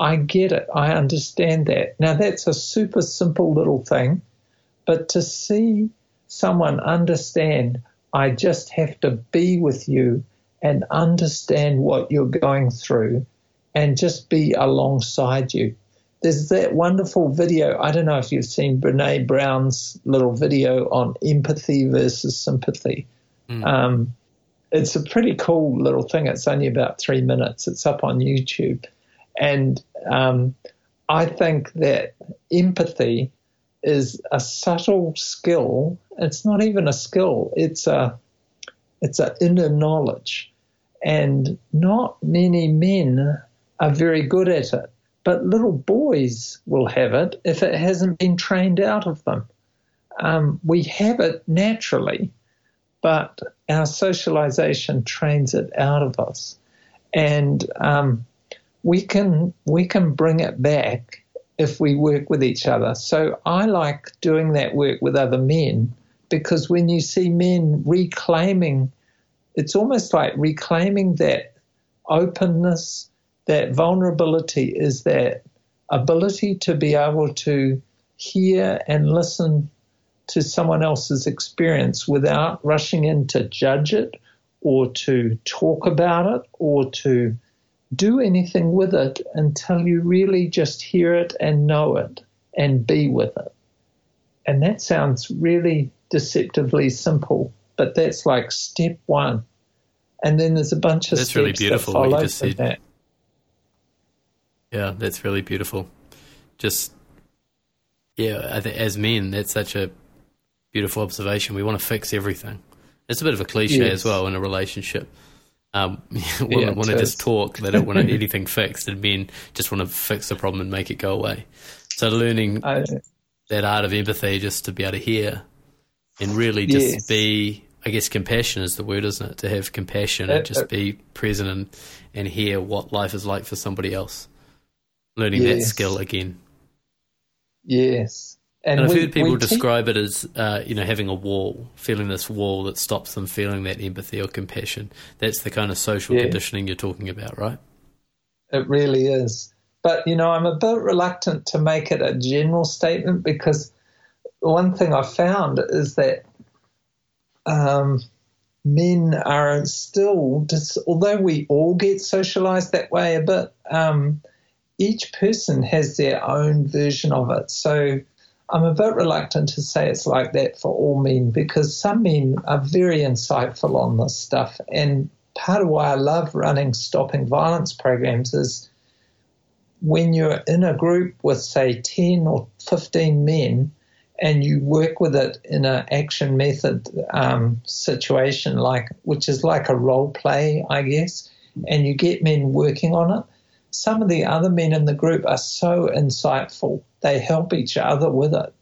I get it. I understand that. Now that's a super simple little thing, but to see someone understand, I just have to be with you and understand what you're going through and just be alongside you. There's that wonderful video. I don't know if you've seen Brene Brown's little video on empathy versus sympathy. Mm. Um, it's a pretty cool little thing. It's only about three minutes. It's up on YouTube. And um, I think that empathy is a subtle skill. It's not even a skill. It's a it's an inner knowledge, and not many men are very good at it. But little boys will have it if it hasn't been trained out of them. Um, we have it naturally, but our socialization trains it out of us, and um, we can we can bring it back if we work with each other. So I like doing that work with other men because when you see men reclaiming, it's almost like reclaiming that openness, that vulnerability is that ability to be able to hear and listen to someone else's experience without rushing in to judge it or to talk about it or to do anything with it until you really just hear it and know it and be with it. And that sounds really deceptively simple, but that's like step one. And then there's a bunch of that's steps really beautiful that follow what you just said. that. Yeah, that's really beautiful. Just yeah, I think as men, that's such a beautiful observation. We want to fix everything. It's a bit of a cliche yes. as well in a relationship. Um, women yeah, want to just talk. They don't want anything fixed, and men just want to fix the problem and make it go away. So learning I, that art of empathy, just to be able to hear and really just yes. be, I guess, compassion is the word, isn't it? To have compassion uh, and just uh, be present and and hear what life is like for somebody else. Learning yes. that skill again. Yes. And, and I've we, heard people describe it as, uh, you know, having a wall, feeling this wall that stops them feeling that empathy or compassion. That's the kind of social yeah. conditioning you're talking about, right? It really is. But, you know, I'm a bit reluctant to make it a general statement because one thing I found is that um, men are still, just, although we all get socialized that way a bit, um, each person has their own version of it. So I'm a bit reluctant to say it's like that for all men because some men are very insightful on this stuff. And part of why I love running stopping violence programs is when you're in a group with, say, 10 or 15 men and you work with it in an action method um, situation, like which is like a role play, I guess, and you get men working on it. Some of the other men in the group are so insightful; they help each other with it.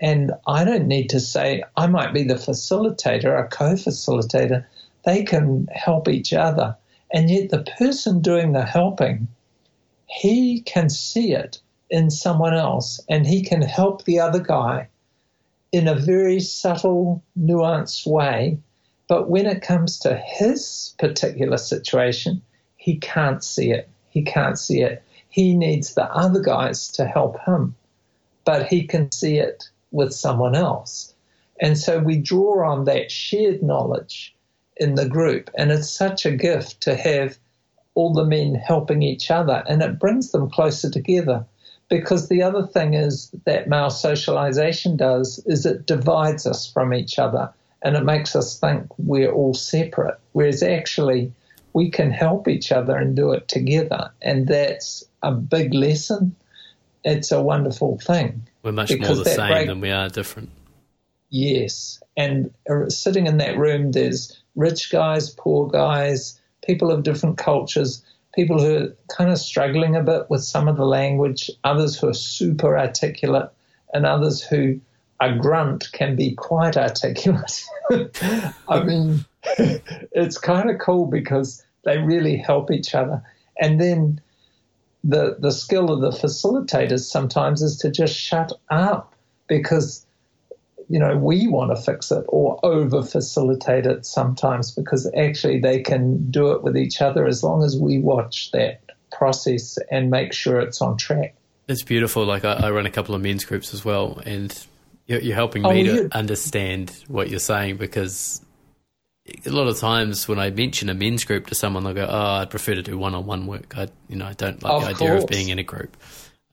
And I don't need to say I might be the facilitator, a co-facilitator. They can help each other, and yet the person doing the helping, he can see it in someone else, and he can help the other guy in a very subtle, nuanced way. But when it comes to his particular situation, he can't see it. He can't see it. He needs the other guys to help him, but he can see it with someone else. And so we draw on that shared knowledge in the group. And it's such a gift to have all the men helping each other, and it brings them closer together. Because the other thing is that male socialization does is it divides us from each other and it makes us think we're all separate. Whereas actually, we can help each other and do it together. And that's a big lesson. It's a wonderful thing. We're much more the same break, than we are different. Yes. And uh, sitting in that room, there's rich guys, poor guys, people of different cultures, people who are kind of struggling a bit with some of the language, others who are super articulate, and others who a grunt can be quite articulate. I mean, it's kind of cool because they really help each other. And then the the skill of the facilitators sometimes is to just shut up because you know we want to fix it or over facilitate it sometimes because actually they can do it with each other as long as we watch that process and make sure it's on track. It's beautiful. Like I, I run a couple of men's groups as well, and you're, you're helping oh, me to understand what you're saying because a lot of times when I mention a men's group to someone, they'll go, "Oh, I'd prefer to do one-on-one work. I, you know, I don't like of the idea of being in a group."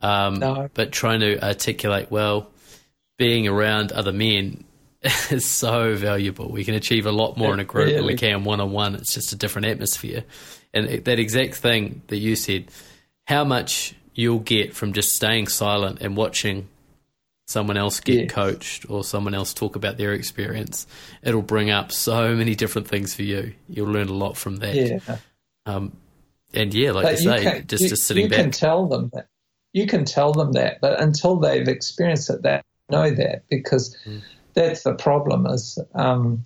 Um, no. But trying to articulate well, being around other men is so valuable. We can achieve a lot more in a group really. than we can one-on-one. It's just a different atmosphere. And that exact thing that you said, how much you'll get from just staying silent and watching someone else get coached or someone else talk about their experience, it'll bring up so many different things for you. You'll learn a lot from that. Yeah. Um, and yeah, like but you say, can, just, you, just sitting you back. You can tell them that. You can tell them that, but until they've experienced it, they know that because mm. that's the problem. Is um,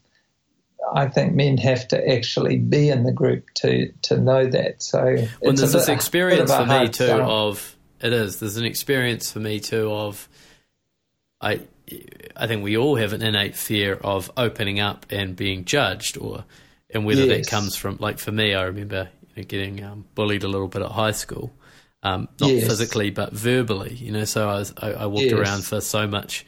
I think men have to actually be in the group to to know that. So well, there's this experience for me too of it is. There's an experience for me too of I I think we all have an innate fear of opening up and being judged, or and whether yes. that comes from like for me, I remember you know, getting um, bullied a little bit at high school, um, not yes. physically but verbally. You know, so I was I, I walked yes. around for so much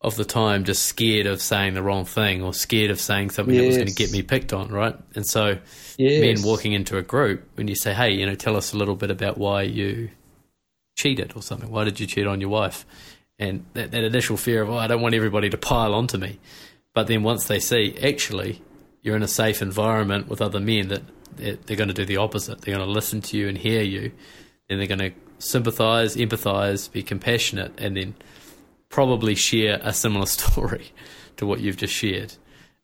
of the time just scared of saying the wrong thing or scared of saying something that was going to get me picked on, right? And so, men walking into a group when you say, "Hey, you know, tell us a little bit about why you cheated or something. Why did you cheat on your wife?" And that, that initial fear of oh, I don't want everybody to pile onto me. But then once they see actually you're in a safe environment with other men that they're going to do the opposite. They're going to listen to you and hear you, and they're going to sympathize, empathize, be compassionate, and then probably share a similar story to what you've just shared.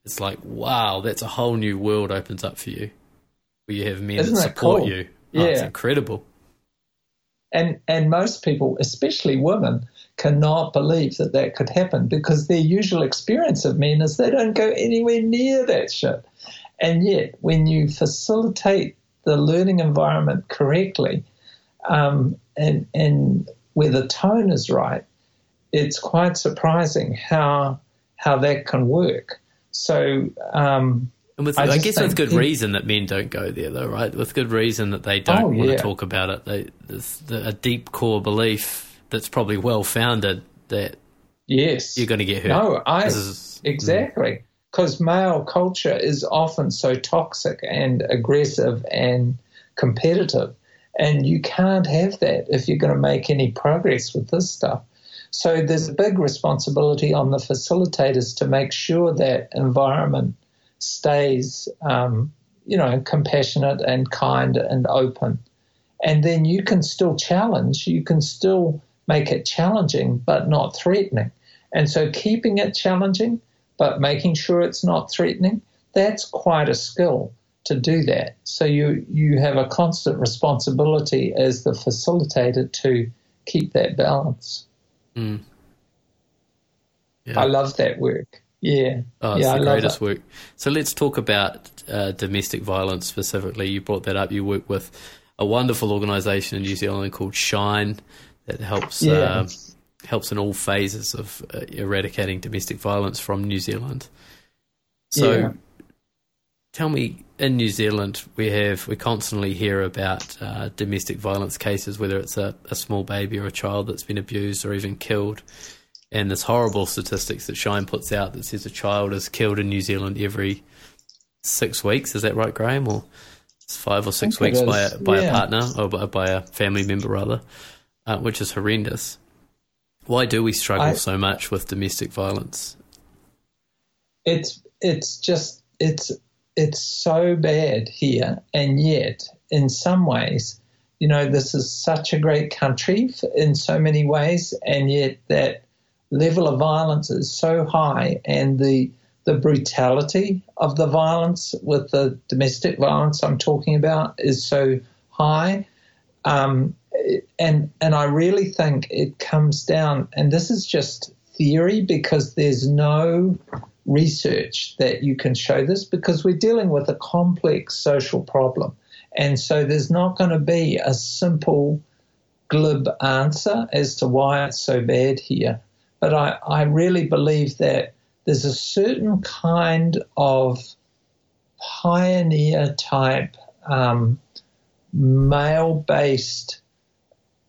It's like, wow, that's a whole new world opens up for you, where you have men Isn't that support cool? you. Oh, yeah, it's incredible. And and most people, especially women, cannot believe that that could happen because their usual experience of men is they don't go anywhere near that shit. And yet, when you facilitate the learning environment correctly um, and, and where the tone is right, it's quite surprising how, how that can work. So, um, And with, I I, guess with good it- reason that men don't go there, though, right? With good reason that they don't Oh, want yeah. to talk about it. They, there's a deep core belief that's probably well founded that Yes. you're going to get hurt. No, I is- exactly because male culture is often so toxic and aggressive and competitive, and you can't have that if you're going to make any progress with this stuff. So there's a big responsibility on the facilitators to make sure that environment stays, um, you know, compassionate and kind and open. And then you can still challenge, you can still make it challenging, but not threatening. And so keeping it challenging, but making sure it's not threatening, that's quite a skill to do that. So you, you have a constant responsibility as the facilitator to keep that balance. Mm. Yeah. I love that work. Yeah. Oh, it's yeah, I the love greatest work. So let's talk about uh, domestic violence specifically. You brought that up. You work with a wonderful organisation in New Zealand called Shine that helps Yeah. uh, helps in all phases of uh, eradicating domestic violence from New Zealand. So, Yeah. tell me, in New Zealand, we have we constantly hear about uh, domestic violence cases, whether it's a, a small baby or a child that's been abused or even killed. And there's horrible statistics that Shine puts out that says a child is killed in New Zealand every six weeks. Is that right, Graham? Or five or six weeks by a, by a partner or by, by a family member, rather, uh, which is horrendous. Why do we struggle I- so much with domestic violence? it's it's just it's it's so bad here and yet in some ways you know this is such a great country in so many ways and yet that level of violence is so high and the the brutality of the violence with the domestic violence I'm talking about is so high um, and and I really think it comes down and this is just theory because there's no research that you can show this because we're dealing with a complex social problem. And so there's not going to be a simple, glib answer as to why it's so bad here. But I, I really believe that there's a certain kind of pioneer type um, male based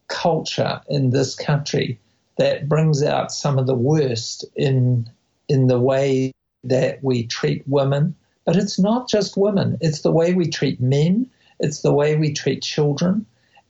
culture in this country that brings out some of the worst in in the way that we treat women. But it's not just women, it's the way we treat men, it's the way we treat children.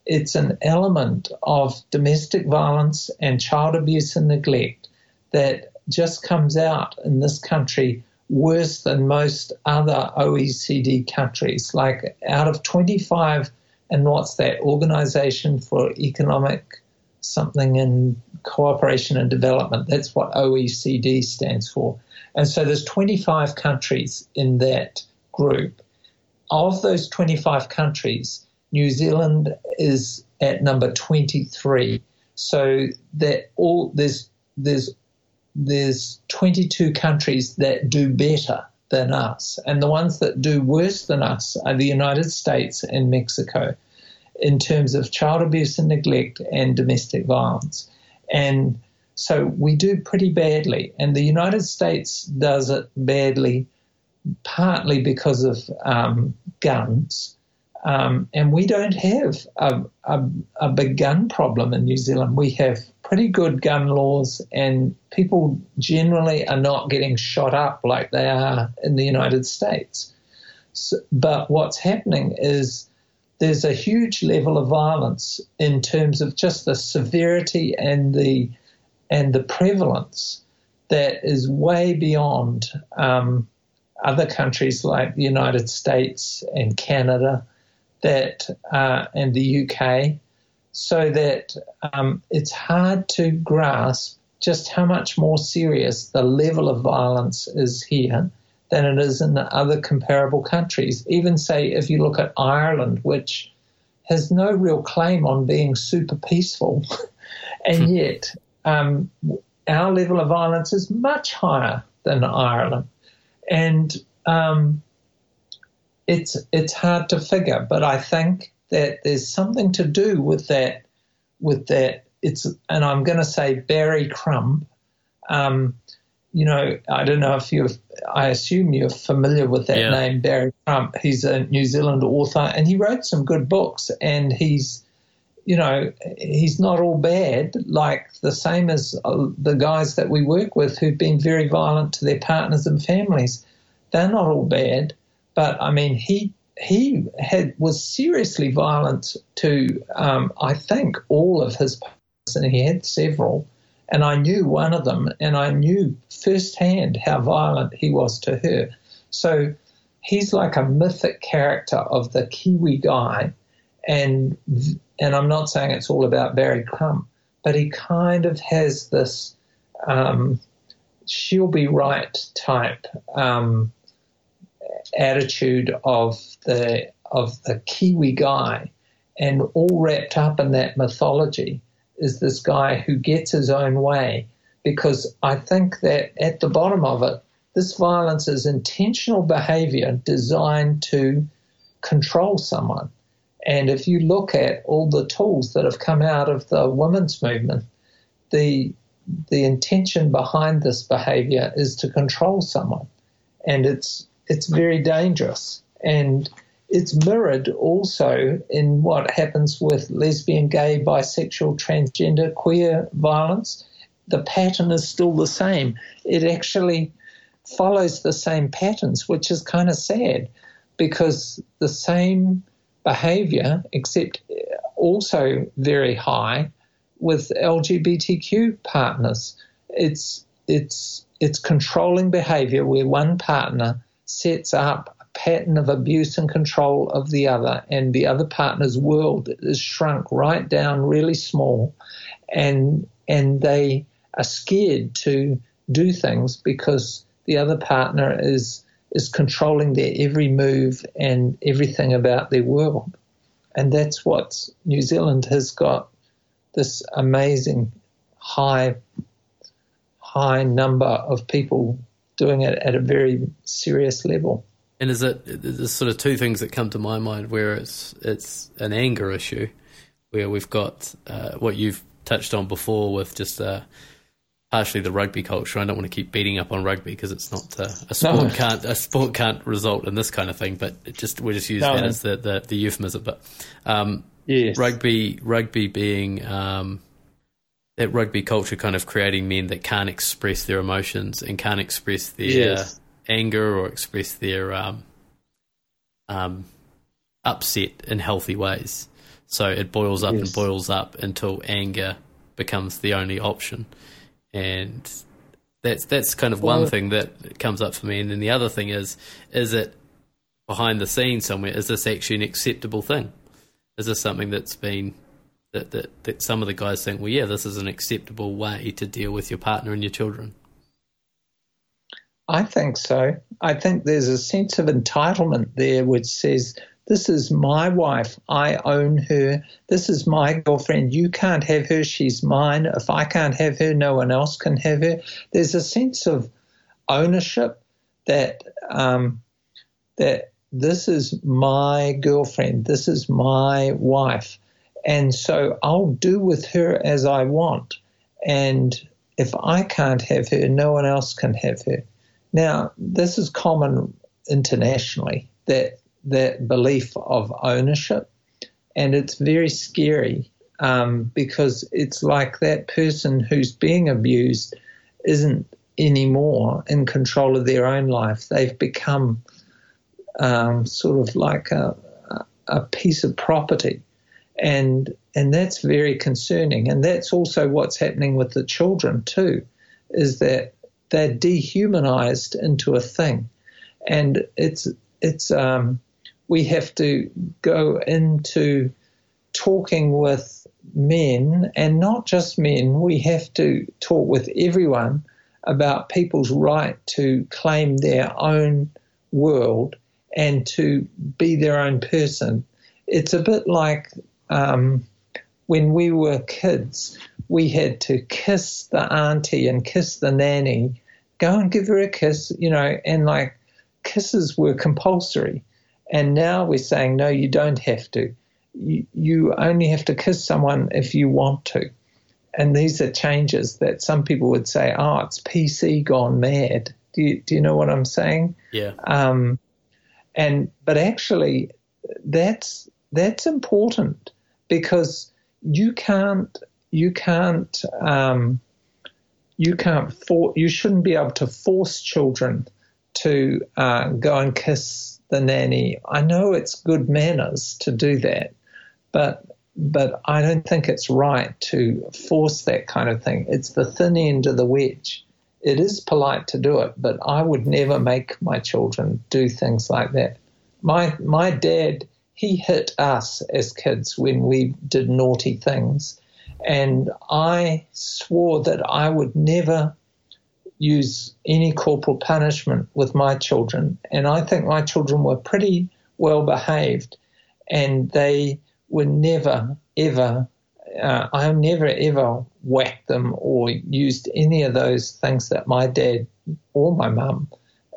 It's an element of domestic violence and child abuse and neglect that just comes out in this country worse than most other OECD countries. Like out of 25, and what's that, Organization for Economic something in cooperation and development. That's what OECD stands for. And so there's 25 countries in that group. Of those 25 countries, New Zealand is at number 23. So that all there's there's there's 22 countries that do better than us, and the ones that do worse than us are the United States and Mexico in terms of child abuse and neglect and domestic violence. And so we do pretty badly. And the United States does it badly, partly because of um, guns. Um, and we don't have a, a, a big gun problem in New Zealand. We have pretty good gun laws, and people generally are not getting shot up like they are in the United States. So, but what's happening is there's a huge level of violence in terms of just the severity and the and the prevalence that is way beyond um, other countries like the United States and Canada, that uh, and the UK, so that um, it's hard to grasp just how much more serious the level of violence is here than it is in the other comparable countries. Even say if you look at Ireland, which has no real claim on being super peaceful, and yet um, our level of violence is much higher than Ireland, and um, it's it's hard to figure. But I think that there's something to do with that. With that, it's and I'm going to say Barry Crump. Um, you know, I don't know if you're, I assume you're familiar with that Yeah. name, Barry Crump. He's a New Zealand author and he wrote some good books and he's, you know, he's not all bad, like the same as uh, the guys that we work with who've been very violent to their partners and families. They're not all bad, but I mean, he he had was seriously violent to um, I think all of his partners, and he had several, and I knew one of them, and I knew firsthand how violent he was to her. So he's like a mythic character of the Kiwi guy, and and I'm not saying it's all about Barry Crump, but he kind of has this um, she'll be right type um, attitude of the of the Kiwi guy, and all wrapped up in that mythology is this guy who gets his own way. Because I think that at the bottom of it, this violence is intentional behavior designed to control someone. And if you look at all the tools that have come out of the women's movement, the the intention behind this behavior is to control someone, and it's it's very dangerous. And it's mirrored also in what happens with lesbian, gay, bisexual, transgender, queer violence. The pattern is still the same. It actually follows the same patterns, which is kind of sad because the same behavior, except also very high, with LGBTQ partners. It's it's it's controlling behavior where one partner sets up a pattern of abuse and control of the other, and the other partner's world is shrunk right down really small, and and they are scared to do things because the other partner is is controlling their every move and everything about their world. And that's what New Zealand has got this amazing high high number of people doing it at a very serious level. And is it there's sort of two things that come to my mind where it's it's an anger issue, where we've got uh, what you've touched on before with just uh, partially the rugby culture. I don't want to keep beating up on rugby because it's not uh, a sport No. can't a sport can't result in this kind of thing. But it just we just use No. that as the, the the euphemism. But um, Yes. rugby rugby being um, that rugby culture kind of creating men that can't express their emotions and can't express their Yes. anger or express their um, um, upset in healthy ways. So it boils up and boils up until anger becomes the only option, and that's that's kind of one thing that comes up for me. And then the other thing is, is it behind the scenes somewhere? Is this actually an acceptable thing? Is this something that's been that, that, that some of the guys think, well, yeah, this is an acceptable way to deal with your partner and your children? I think so. I think there's a sense of entitlement there which says, This is my wife. I own her. This is my girlfriend. You can't have her. She's mine. If I can't have her, no one else can have her. There's a sense of ownership that um, that this is my girlfriend. This is my wife. And so I'll do with her as I want. And if I can't have her, no one else can have her. Now, this is common internationally, that, that belief of ownership, and it's very scary um, because it's like that person who's being abused isn't anymore in control of their own life. They've become um, sort of like a, a piece of property. And, and that's very concerning. And that's also what's happening with the children, too, is that they're dehumanized into a thing. And it's, it's, um, we have to go into talking with men and not just men. We have to talk with everyone about people's right to claim their own world and to be their own person. It's a bit like um, when we were kids, we had to kiss the auntie and kiss the nanny, go and give her a kiss, you know, and like kisses were compulsory. And now we're saying, no, you don't have to. You, you only have to kiss someone if you want to. and these are changes that some people would say, oh, it's PC gone mad. Do you, do you know what I'm saying? Yeah. Um, and but actually, that's that's important because you can't you can't um, you can't for you shouldn't be able to force children to uh, go and kiss the nanny. I know it's good manners to do that, but but I don't think it's right to force that kind of thing. It's the thin end of the wedge. It is polite to do it, but I would never make my children do things like that. My my dad he hit us as kids when we did naughty things, and I swore that I would never use any corporal punishment with my children. And I think my children were pretty well behaved, and they were never, ever, uh, I never, ever whacked them or used any of those things that my dad or my mum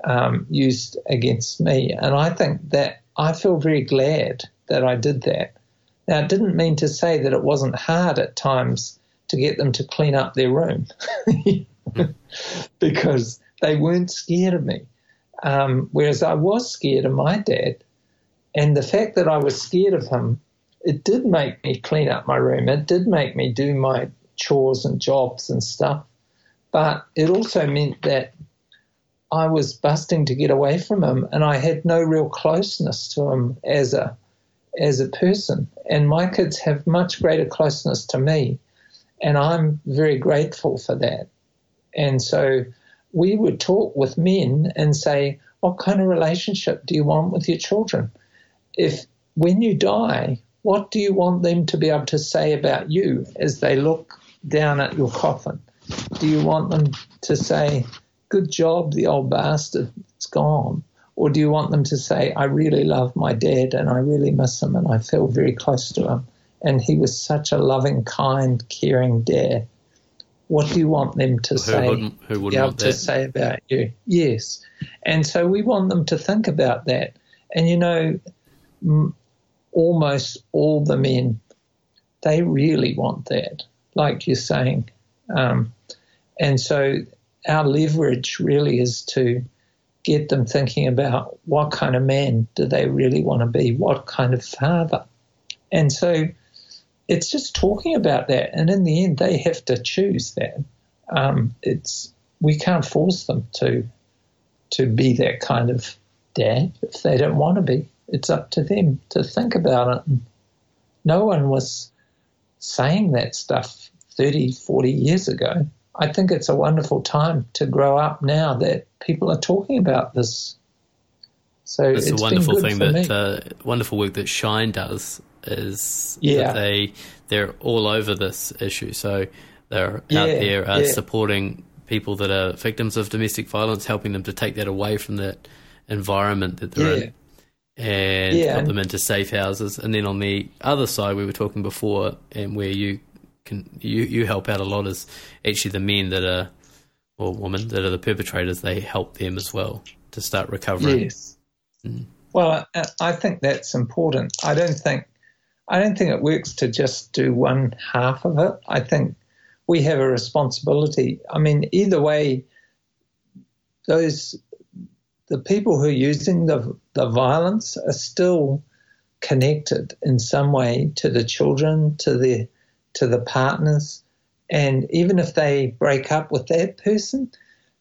um, used against me. And I think that I feel very glad that I did that. Now, it didn't mean to say that it wasn't hard at times to get them to clean up their room because they weren't scared of me. Um, whereas I was scared of my dad. And the fact that I was scared of him it did make me clean up my room. It did make me do my chores and jobs and stuff. But it also meant that I was busting to get away from him and I had no real closeness to him as a as a person. And my kids have much greater closeness to me. And I'm very grateful for that. And so we would talk with men and say, What kind of relationship do you want with your children? If when you die, what do you want them to be able to say about you as they look down at your coffin? Do you want them to say, Good job, the old bastard, it's gone? Or do you want them to say, I really love my dad and I really miss him and I feel very close to him? And he was such a loving, kind, caring dad. What do you want them to who say? Wouldn't, who wouldn't want to say about you? Yes. And so we want them to think about that. And you know, m- almost all the men, they really want that, like you're saying. Um, and so our leverage really is to get them thinking about what kind of man do they really want to be, what kind of father. And so it's just talking about that. And in the end, they have to choose that. Um, it's we can't force them to to be that kind of dad if they don't want to be it's up to them to think about it. No one was saying that stuff 30, 40 years ago. I think it's a wonderful time to grow up now that people are talking about this. So it's, it's a wonderful been good thing that uh, wonderful work that Shine does is Yeah. that they they're all over this issue. So they're out there uh, yeah. supporting people that are victims of domestic violence, helping them to take that away from that environment that they're Yeah. in, and Yeah, help them into safe houses. And then on the other side, we were talking before, and where you can you you help out a lot is actually the men that are or women that are the perpetrators. They help them as well to start recovering. Yes. Mm. Well, I, I think that's important. I don't think I don't think it works to just do one half of it. I think we have a responsibility. I mean, either way, those the people who are using the the violence are still connected in some way to the children, to the to the partners, and even if they break up with that person,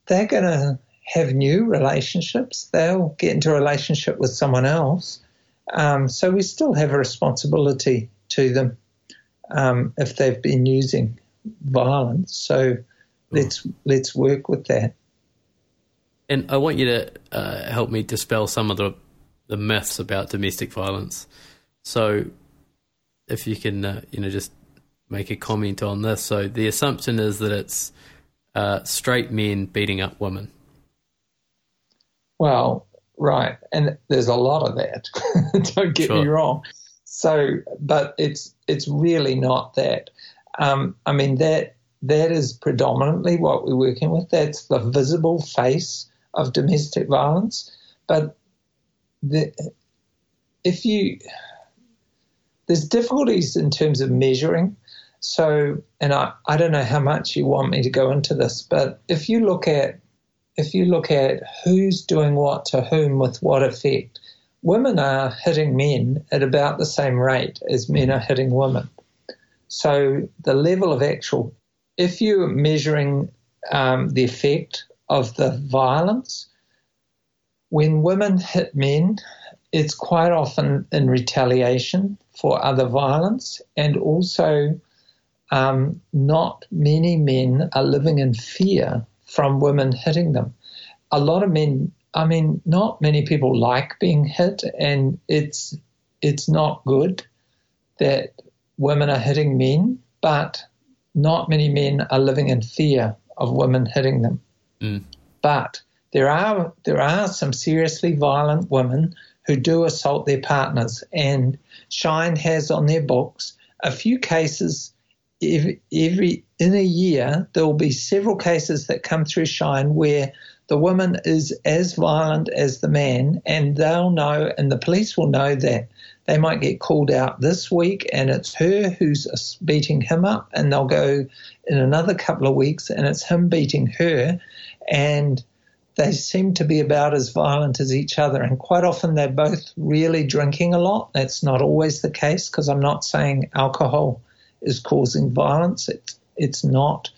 they're going to have new relationships. They'll get into a relationship with someone else. Um, so we still have a responsibility to them um, if they've been using violence. So let's let's work with that. And I want you to uh, help me dispel some of the the myths about domestic violence. So, if you can, uh, you know, just make a comment on this. So, the assumption is that it's uh, straight men beating up women. Well, right, and there's a lot of that. Don't get me Sure. wrong. So, but it's it's really not that. Um, I mean that that is predominantly what we're working with. That's the visible face of domestic violence. But the, if you there's difficulties in terms of measuring. So, and I, I don't know how much you want me to go into this, but if you look at if you look at who's doing what to whom with what effect, women are hitting men at about the same rate as men are hitting women. So the level of actual, if you're measuring um, the effect of the violence, when women hit men, it's quite often in retaliation for other violence, and also um, not many men are living in fear from women hitting them. A lot of men, I mean, not many people like being hit, and it's it's not good that women are hitting men, but not many men are living in fear of women hitting them. Mm. But there are there are some seriously violent women who do assault their partners, and Shine has on their books a few cases every, every in a year there will be several cases that come through Shine where the woman is as violent as the man, and they'll know, and the police will know that they might get called out this week, and it's her who's beating him up, and they'll go in another couple of weeks, and it's him beating her, and they seem to be about as violent as each other. And quite often they're both really drinking a lot. That's not always the case because I'm not saying alcohol is causing violence. It's, it's not.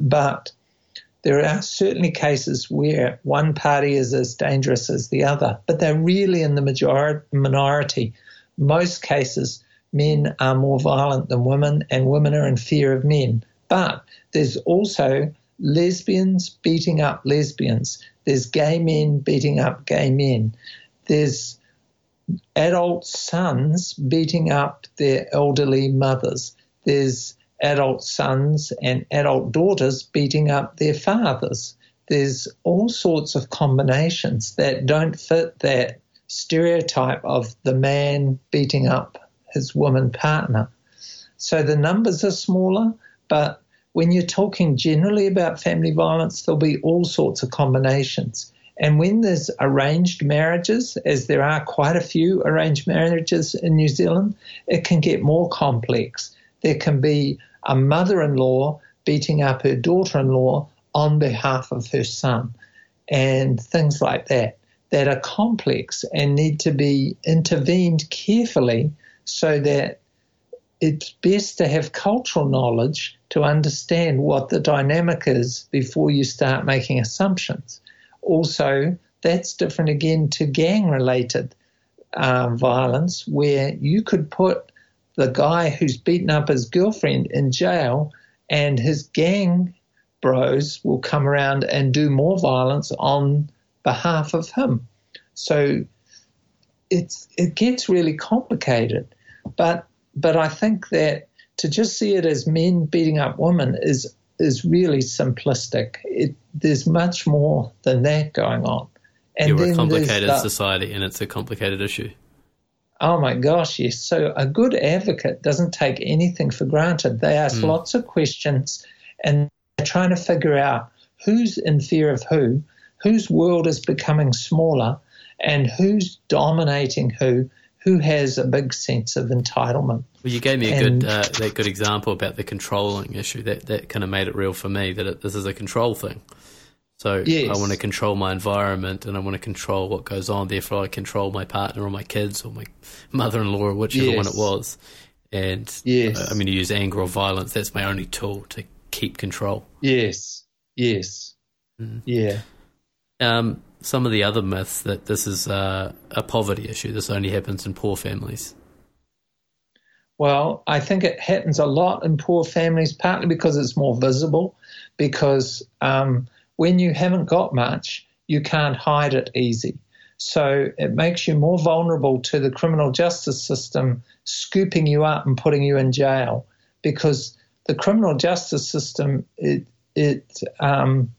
But there are certainly cases where one party is as dangerous as the other, but they're really in the majority, minority. Most cases, men are more violent than women, and women are in fear of men. But there's also lesbians beating up lesbians. There's gay men beating up gay men. There's adult sons beating up their elderly mothers. There's adult sons and adult daughters beating up their fathers. There's all sorts of combinations that don't fit that stereotype of the man beating up his woman partner. So the numbers are smaller, but when you're talking generally about family violence, there'll be all sorts of combinations. And when there's arranged marriages, as there are quite a few arranged marriages in New Zealand, it can get more complex. There can be a mother in law beating up her daughter in law on behalf of her son, and things like that, that are complex and need to be intervened carefully so that it's best to have cultural knowledge to understand what the dynamic is before you start making assumptions. Also, that's different again to gang related um, violence, where you could put the guy who's beaten up his girlfriend in jail and his gang bros will come around and do more violence on behalf of him. So it's it gets really complicated. But but I think that to just see it as men beating up women is is really simplistic. It, there's much more than that going on. And You're a complicated the, society, and it's a complicated issue. Oh my gosh, yes. So a good advocate doesn't take anything for granted. They ask mm. lots of questions, and they're trying to figure out who's in fear of who, whose world is becoming smaller, and who's dominating who, who has a big sense of entitlement. Well, you gave me a and, good uh, that good example about the controlling issue. That that kind of made it real for me that it, this is a control thing. So yes. I want to control my environment and I want to control what goes on. Therefore, I control my partner or my kids or my mother-in-law or whichever yes. one it was. And yes. I'm going to use anger or violence. That's my only tool to keep control. Yes. Yes. Mm. Yeah. Um, some of the other myths that this is uh, a poverty issue. This only happens in poor families. Well, I think it happens a lot in poor families, partly because it's more visible, because um, when you haven't got much, you can't hide it easy. So it makes you more vulnerable to the criminal justice system scooping you up and putting you in jail, because the criminal justice system it it um,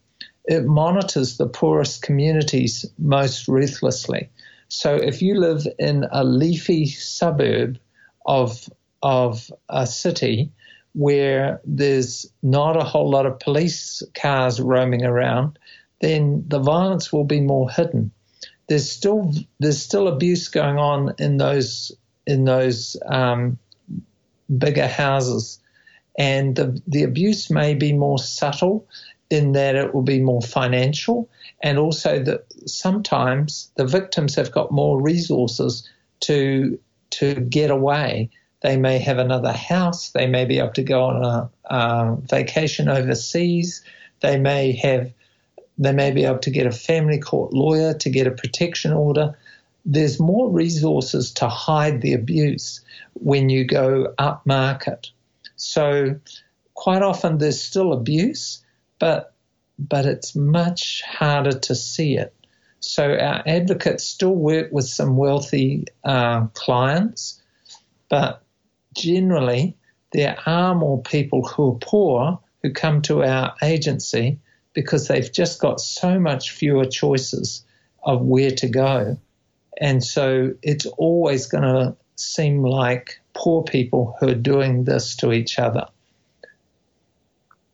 it monitors the poorest communities most ruthlessly. So if you live in a leafy suburb of of a city where there's not a whole lot of police cars roaming around, then the violence will be more hidden. There's still there's still abuse going on in those in those um, bigger houses, and the, the abuse may be more subtle in that it will be more financial, and also that sometimes the victims have got more resources to to get away. They may have another house. They may be able to go on a, vacation overseas. They may have they may be able to get a family court lawyer to get a protection order. There's more resources to hide the abuse when you go up market. So quite often there's still abuse, but but it's much harder to see it. So our advocates still work with some wealthy uh, clients, but generally there are more people who are poor who come to our agency because they've just got so much fewer choices of where to go. And so it's always going to seem like poor people who are doing this to each other.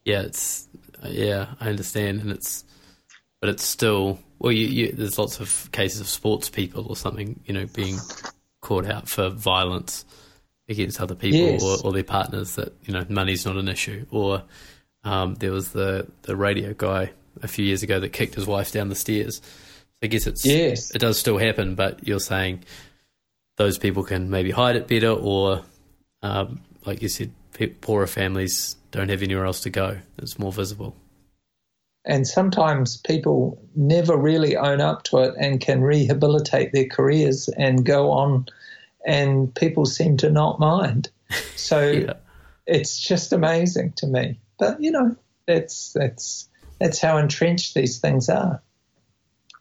Yeah, it's yeah, I understand, and it's but it's still well. You, you, there's lots of cases of sports people or something, you know, being caught out for violence against other people yes. or, or, their partners. That you know, money's not an issue. Or um, there was the the radio guy a few years ago that kicked his wife down the stairs. I guess it's yes. it does still happen, but you're saying those people can maybe hide it better, or um, like you said, poorer families don't have anywhere else to go. It's more visible. And sometimes people never really own up to it and can rehabilitate their careers and go on, and people seem to not mind. So yeah. it's just amazing to me. But you know, that's that's that's how entrenched these things are.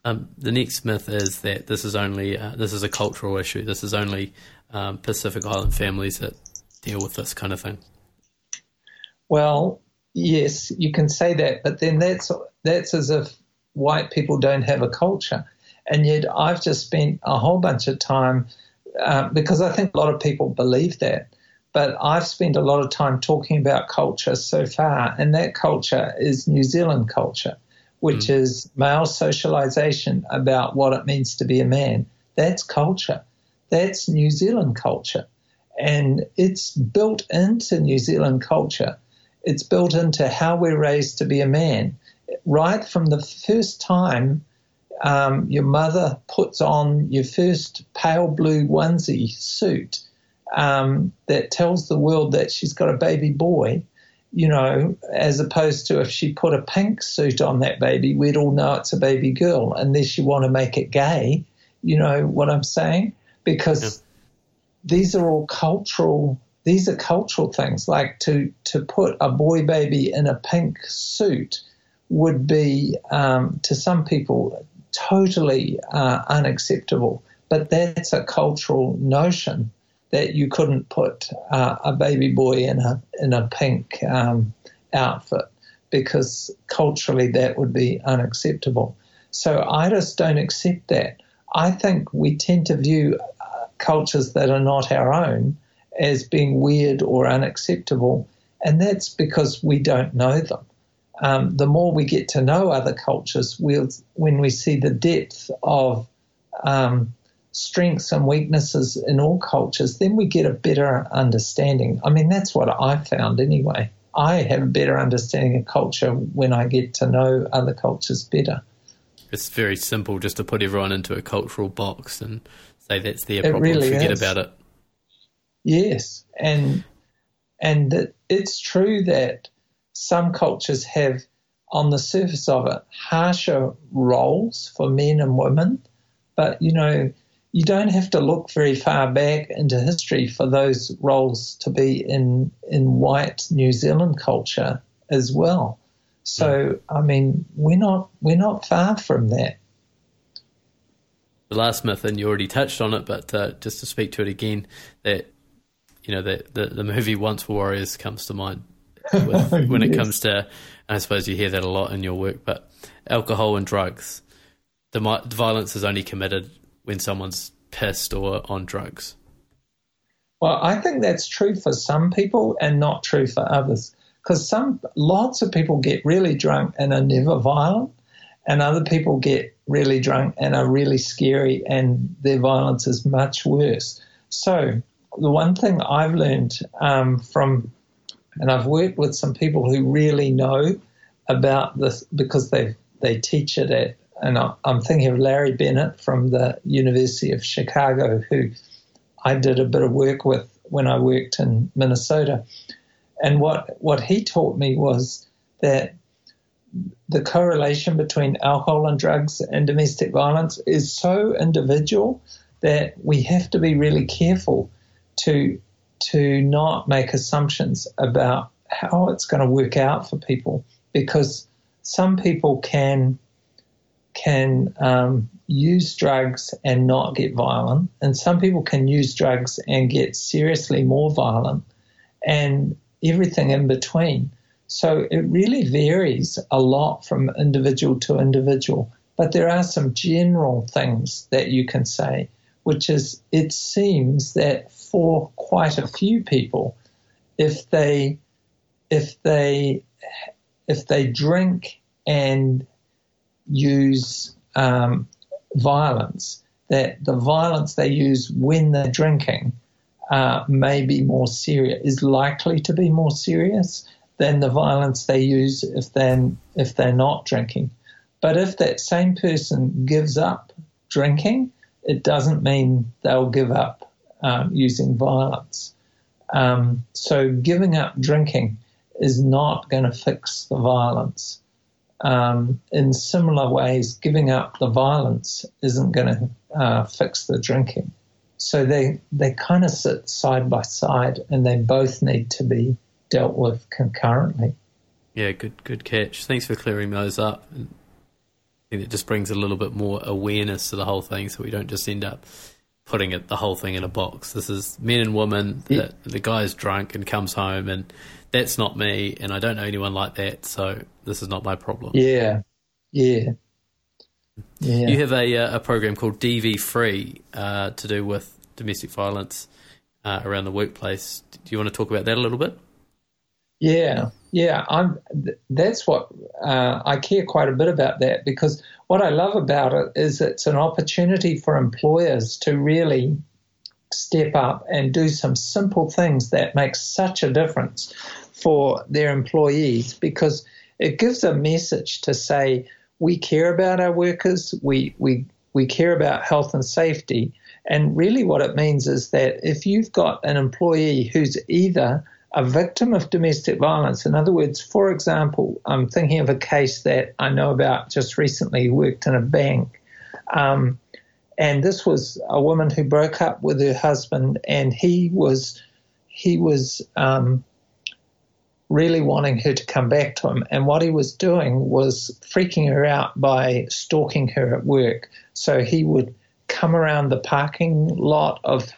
Um, the next myth is that this is only uh, this is a cultural issue. This is only um, Pacific Island families that deal with this kind of thing. Well, yes, you can say that, but then that's that's as if white people don't have a culture, and yet I've just spent a whole bunch of time uh, because I think a lot of people believe that. But I've spent a lot of time talking about culture so far, and that culture is New Zealand culture which mm. is male socialization about what it means to be a man. That's culture. That's New Zealand culture. And it's built into New Zealand culture. It's built into how we're raised to be a man. Right from the first time um, your mother puts on your first pale blue onesie suit um, that tells the world that she's got a baby boy, you know, as opposed to if she put a pink suit on that baby, we'd all know it's a baby girl, unless you want to make it gay. You know what I'm saying? Because. These are all cultural. These are cultural things. Like to to put a boy baby in a pink suit would be um, to some people totally uh, unacceptable. But that's a cultural notion that you couldn't put uh, a baby boy in a in a pink um, outfit because culturally that would be unacceptable. So I just don't accept that. I think we tend to view cultures that are not our own as being weird or unacceptable, and that's because we don't know them. Um, the more we get to know other cultures, we'll, when we see the depth of um, strengths and weaknesses in all cultures, then we get a better understanding. I mean, that's what I found anyway. I have a better understanding of culture when I get to know other cultures better. It's very simple just to put everyone into a cultural box and say that's their problem. Really forget is. about it. Yes, and and it's true that some cultures have, on the surface of it, harsher roles for men and women. But you know, you don't have to look very far back into history for those roles to be in in white New Zealand culture as well. So hmm. I mean, we're not we're not far from that. The last myth, and you already touched on it, but uh, just to speak to it again, that you know that the, the movie Once Warriors comes to mind with, when yes. it comes to. I suppose you hear that a lot in your work, but alcohol and drugs. The, the violence is only committed when someone's pissed or on drugs? Well, I think that's true for some people and not true for others. Because some lots of people get really drunk and are never violent, and other people get really drunk and are really scary, and their violence is much worse. So the one thing I've learned um, from And I've worked with some people who really know about this because they they teach it at. And I'm thinking of Larry Bennett from the University of Chicago, who I did a bit of work with when I worked in Minnesota. And what what he taught me was that the correlation between alcohol and drugs and domestic violence is so individual that we have to be really careful to to not make assumptions about how it's going to work out for people because some people can can um, use drugs and not get violent, and some people can use drugs and get seriously more violent, and everything in between. So it really varies a lot from individual to individual. But there are some general things that you can say, which is it seems that for quite a few people, if they if they if they drink and use um, violence, that the violence they use when they're drinking uh, may be more serious, is likely to be more serious than the violence they use if they're, if they're not drinking. But if that same person gives up drinking, it doesn't mean they'll give up um, using violence. Um, so giving up drinking is not going to fix the violence. Um, in similar ways, giving up the violence isn't going to uh, fix the drinking. So they, they kind of sit side by side and they both need to be dealt with concurrently. Yeah, good good catch. Thanks for clearing those up. I think it just brings a little bit more awareness to the whole thing, so we don't just end up putting it the whole thing in a box. This is men and women. Yeah. The, the guy's drunk and comes home, and that's not me, and I don't know anyone like that, so this is not my problem. Yeah, yeah. Yeah. You have a, uh, a program called DV Free uh, to do with domestic violence uh, around the workplace. Do you want to talk about that a little bit? Yeah, yeah, I'm. That's what uh, I care quite a bit about that because what I love about it is it's an opportunity for employers to really step up and do some simple things that make such a difference for their employees because it gives a message to say we care about our workers, we we we care about health and safety, and really what it means is that if you've got an employee who's either a victim of domestic violence. In other words, for example, I'm thinking of a case that I know about just recently, worked in a bank. Um, and this was a woman who broke up with her husband, and he was he was um, really wanting her to come back to him. And what he was doing was freaking her out by stalking her at work. So he would come around the parking lot of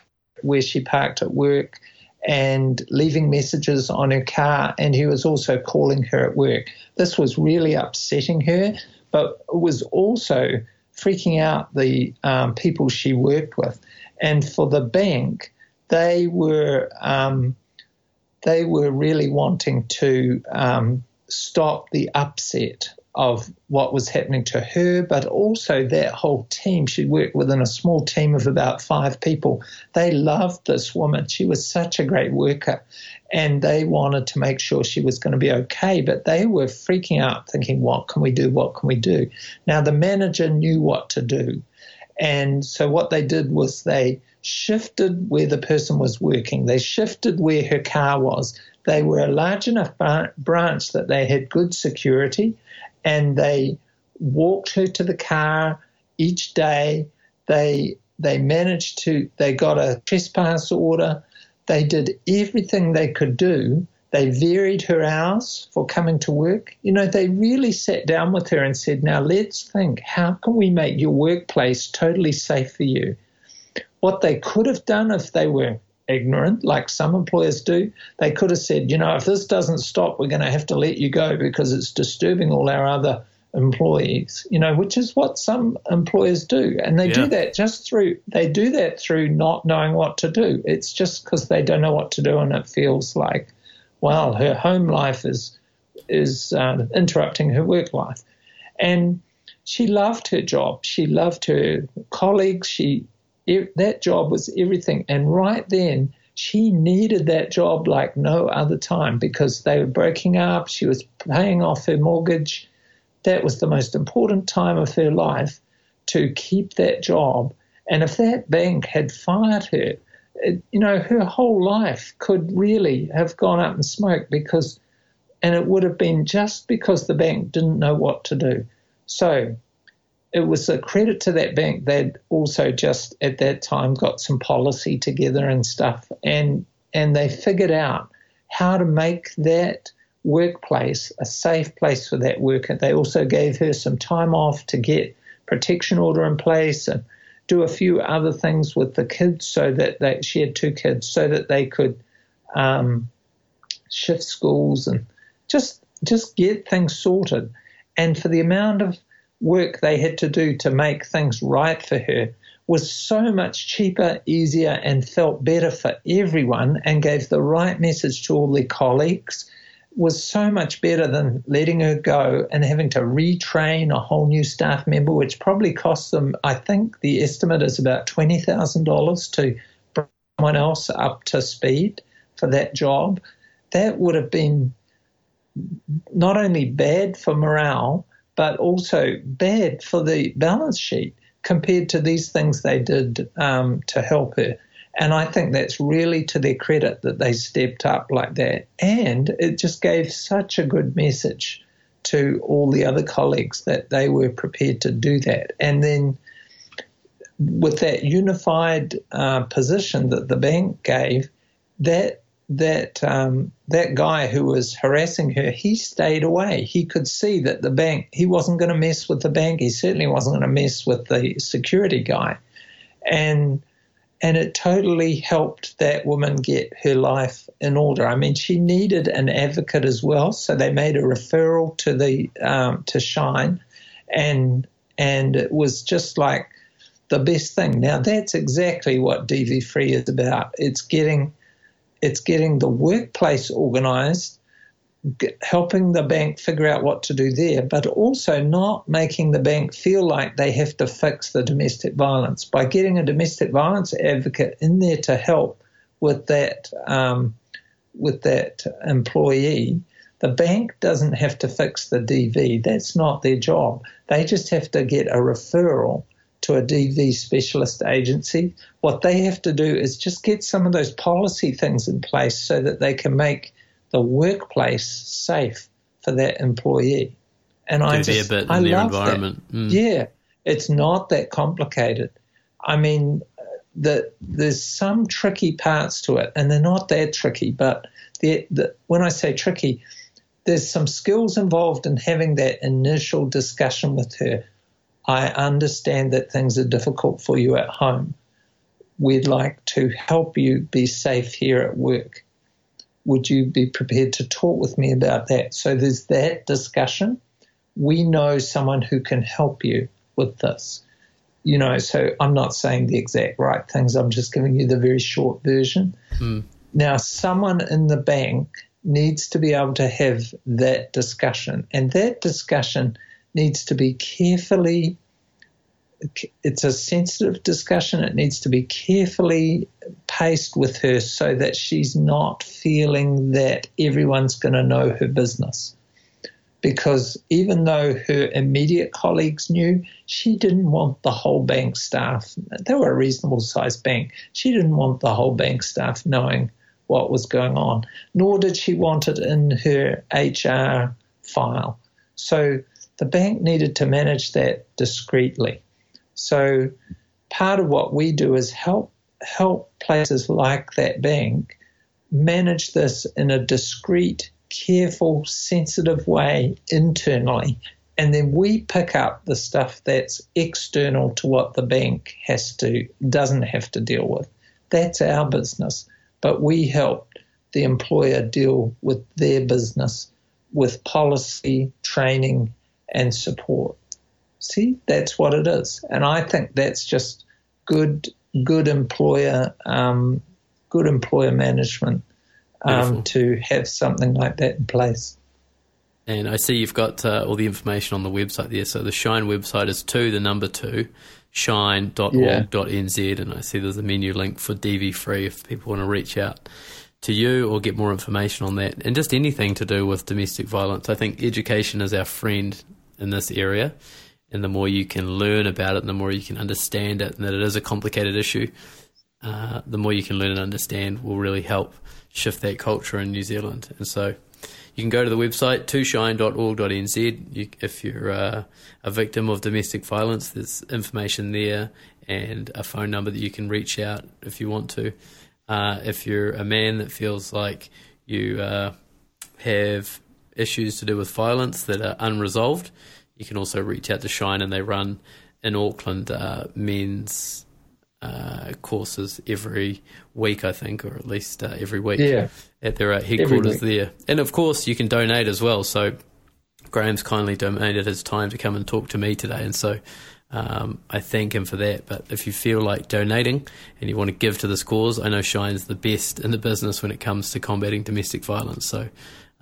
where she parked at work and leaving messages on her car, and he was also calling her at work. This was really upsetting her, but it was also freaking out the um, people she worked with. And for the bank, they were um, they were really wanting to um, stop the upset of what was happening to her, but also that whole team. She worked within a small team of about five people. They loved this woman. She was such a great worker, and they wanted to make sure she was going to be okay. But they were freaking out, thinking, What can we do? What can we do? Now, the manager knew what to do. And so, what they did was they shifted where the person was working, they shifted where her car was. They were a large enough branch that they had good security and they walked her to the car each day. They they managed to they got a trespass order. They did everything they could do. They varied her hours for coming to work. You know, they really sat down with her and said, "Now let's think. How can we make your workplace totally safe for you?" What they could have done if they were ignorant, like some employers do. They could have said, you know, if this doesn't stop, we're going to have to let you go because it's disturbing all our other employees, you know, which is what some employers do. And they yeah. do that just through, they do that through not knowing what to do. It's just because they don't know what to do and it feels like, well, her home life is, is uh, interrupting her work life. And she loved her job. She loved her colleagues. She that job was everything. And right then, she needed that job like no other time because they were breaking up. She was paying off her mortgage. That was the most important time of her life to keep that job. And if that bank had fired her, it, you know, her whole life could really have gone up in smoke because, and it would have been just because the bank didn't know what to do. So it was a credit to that bank. They'd also just at that time got some policy together and stuff, and and they figured out how to make that workplace a safe place for that worker. They also gave her some time off to get protection order in place and do a few other things with the kids so that they, she had two kids so that they could um, shift schools and just just get things sorted. And for the amount of work they had to do to make things right for her was so much cheaper, easier, and felt better for everyone and gave the right message to all their colleagues was so much better than letting her go and having to retrain a whole new staff member, which probably cost them, I think the estimate is about $20,000 to bring someone else up to speed for that job. That would have been not only bad for morale, but also bad for the balance sheet compared to these things they did um, to help her. And I think that's really to their credit that they stepped up like that. And it just gave such a good message to all the other colleagues that they were prepared to do that. And then with that unified uh, position that the bank gave, that that um, that guy who was harassing her, he stayed away. He could see that the bank, he wasn't going to mess with the bank. He certainly wasn't going to mess with the security guy, and and it totally helped that woman get her life in order. I mean, she needed an advocate as well, so they made a referral to the um, to Shine, and and it was just like the best thing. Now that's exactly what DV Free is about. It's getting it's getting the workplace organised, helping the bank figure out what to do there, but also not making the bank feel like they have to fix the domestic violence by getting a domestic violence advocate in there to help with that um, with that employee. The bank doesn't have to fix the DV. That's not their job. They just have to get a referral to a DV specialist agency. What they have to do is just get some of those policy things in place so that they can make the workplace safe for that employee. And I just, a bit I in their environment. Mm. Yeah, it's not that complicated. I mean, the, there's some tricky parts to it, and they're not that tricky. But the, the, when I say tricky, there's some skills involved in having that initial discussion with her I understand that things are difficult for you at home. We'd like to help you be safe here at work. Would you be prepared to talk with me about that? So there's that discussion. We know someone who can help you with this. You know, so I'm not saying the exact right things, I'm just giving you the very short version. Mm. Now, someone in the bank needs to be able to have that discussion, and that discussion needs to be carefully it's a sensitive discussion. It needs to be carefully paced with her so that she's not feeling that everyone's going to know her business. Because even though her immediate colleagues knew, she didn't want the whole bank staff, they were a reasonable sized bank, she didn't want the whole bank staff knowing what was going on, nor did she want it in her HR file. So the bank needed to manage that discreetly. So part of what we do is help help places like that bank manage this in a discreet, careful, sensitive way internally. And then we pick up the stuff that's external to what the bank has to doesn't have to deal with. That's our business. But we help the employer deal with their business with policy, training, and support. See, that's what it is, and I think that's just good, good employer, um, good employer management um, to have something like that in place. And I see you've got uh, all the information on the website there. So the Shine website is two, the number two, shine.org.nz, and I see there's a menu link for DV free if people want to reach out to you or get more information on that, and just anything to do with domestic violence. I think education is our friend in this area, and the more you can learn about it, the more you can understand it, and that it is a complicated issue, uh, the more you can learn and understand will really help shift that culture in New Zealand. And so you can go to the website 2shine.org.nz. You, if you're uh, a victim of domestic violence, there's information there and a phone number that you can reach out if you want to. Uh, if you're a man that feels like you uh, have issues to do with violence that are unresolved, you can also reach out to Shine, and they run in Auckland uh, men's uh, courses every week, I think, or at least uh, every week yeah. at their uh, headquarters there. And of course, you can donate as well. So Graham's kindly donated his time to come and talk to me today, and so um, I thank him for that. But if you feel like donating and you want to give to this cause, I know Shine's the best in the business when it comes to combating domestic violence. So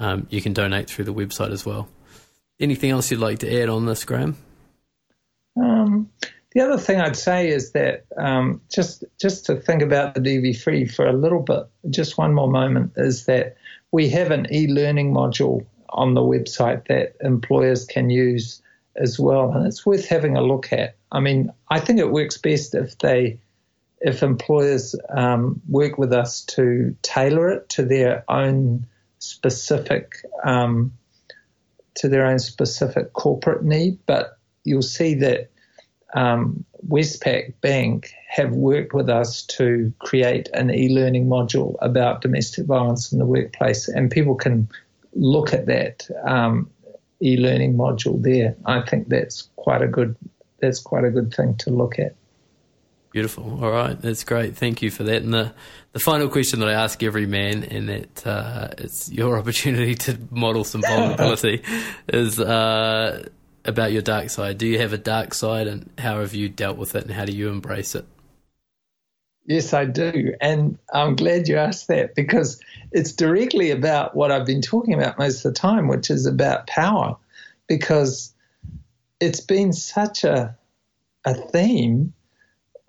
um, you can donate through the website as well. Anything else you'd like to add on this, Graham? Um, the other thing I'd say is that um, just just to think about the DV free for a little bit, just one more moment, is that we have an e-learning module on the website that employers can use as well, and it's worth having a look at. I mean, I think it works best if they if employers um, work with us to tailor it to their own specific um, to their own specific corporate need. But you'll see that um, Westpac Bank have worked with us to create an e-learning module about domestic violence in the workplace, and people can look at that um, e-learning module there. I think that's quite a good that's quite a good thing to look at. Beautiful. All right, that's great. Thank you for that. And the the final question that I ask every man, and that uh, it's your opportunity to model some vulnerability, is uh, about your dark side. Do you have a dark side, and how have you dealt with it, and how do you embrace it? Yes, I do. And I'm glad you asked that because it's directly about what I've been talking about most of the time, which is about power. Because it's been such a, a theme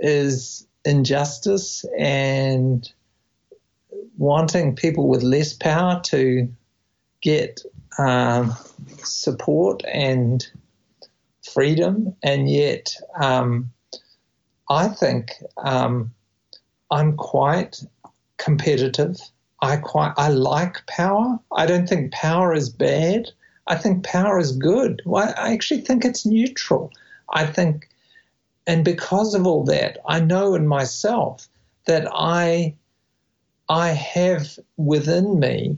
is injustice and wanting people with less power to get um, support and freedom, and yet um, I think um, I'm quite competitive. I quite I like power. I don't think power is bad. I think power is good. Well, I actually think it's neutral. I think, and because of all that, I know in myself that I I have within me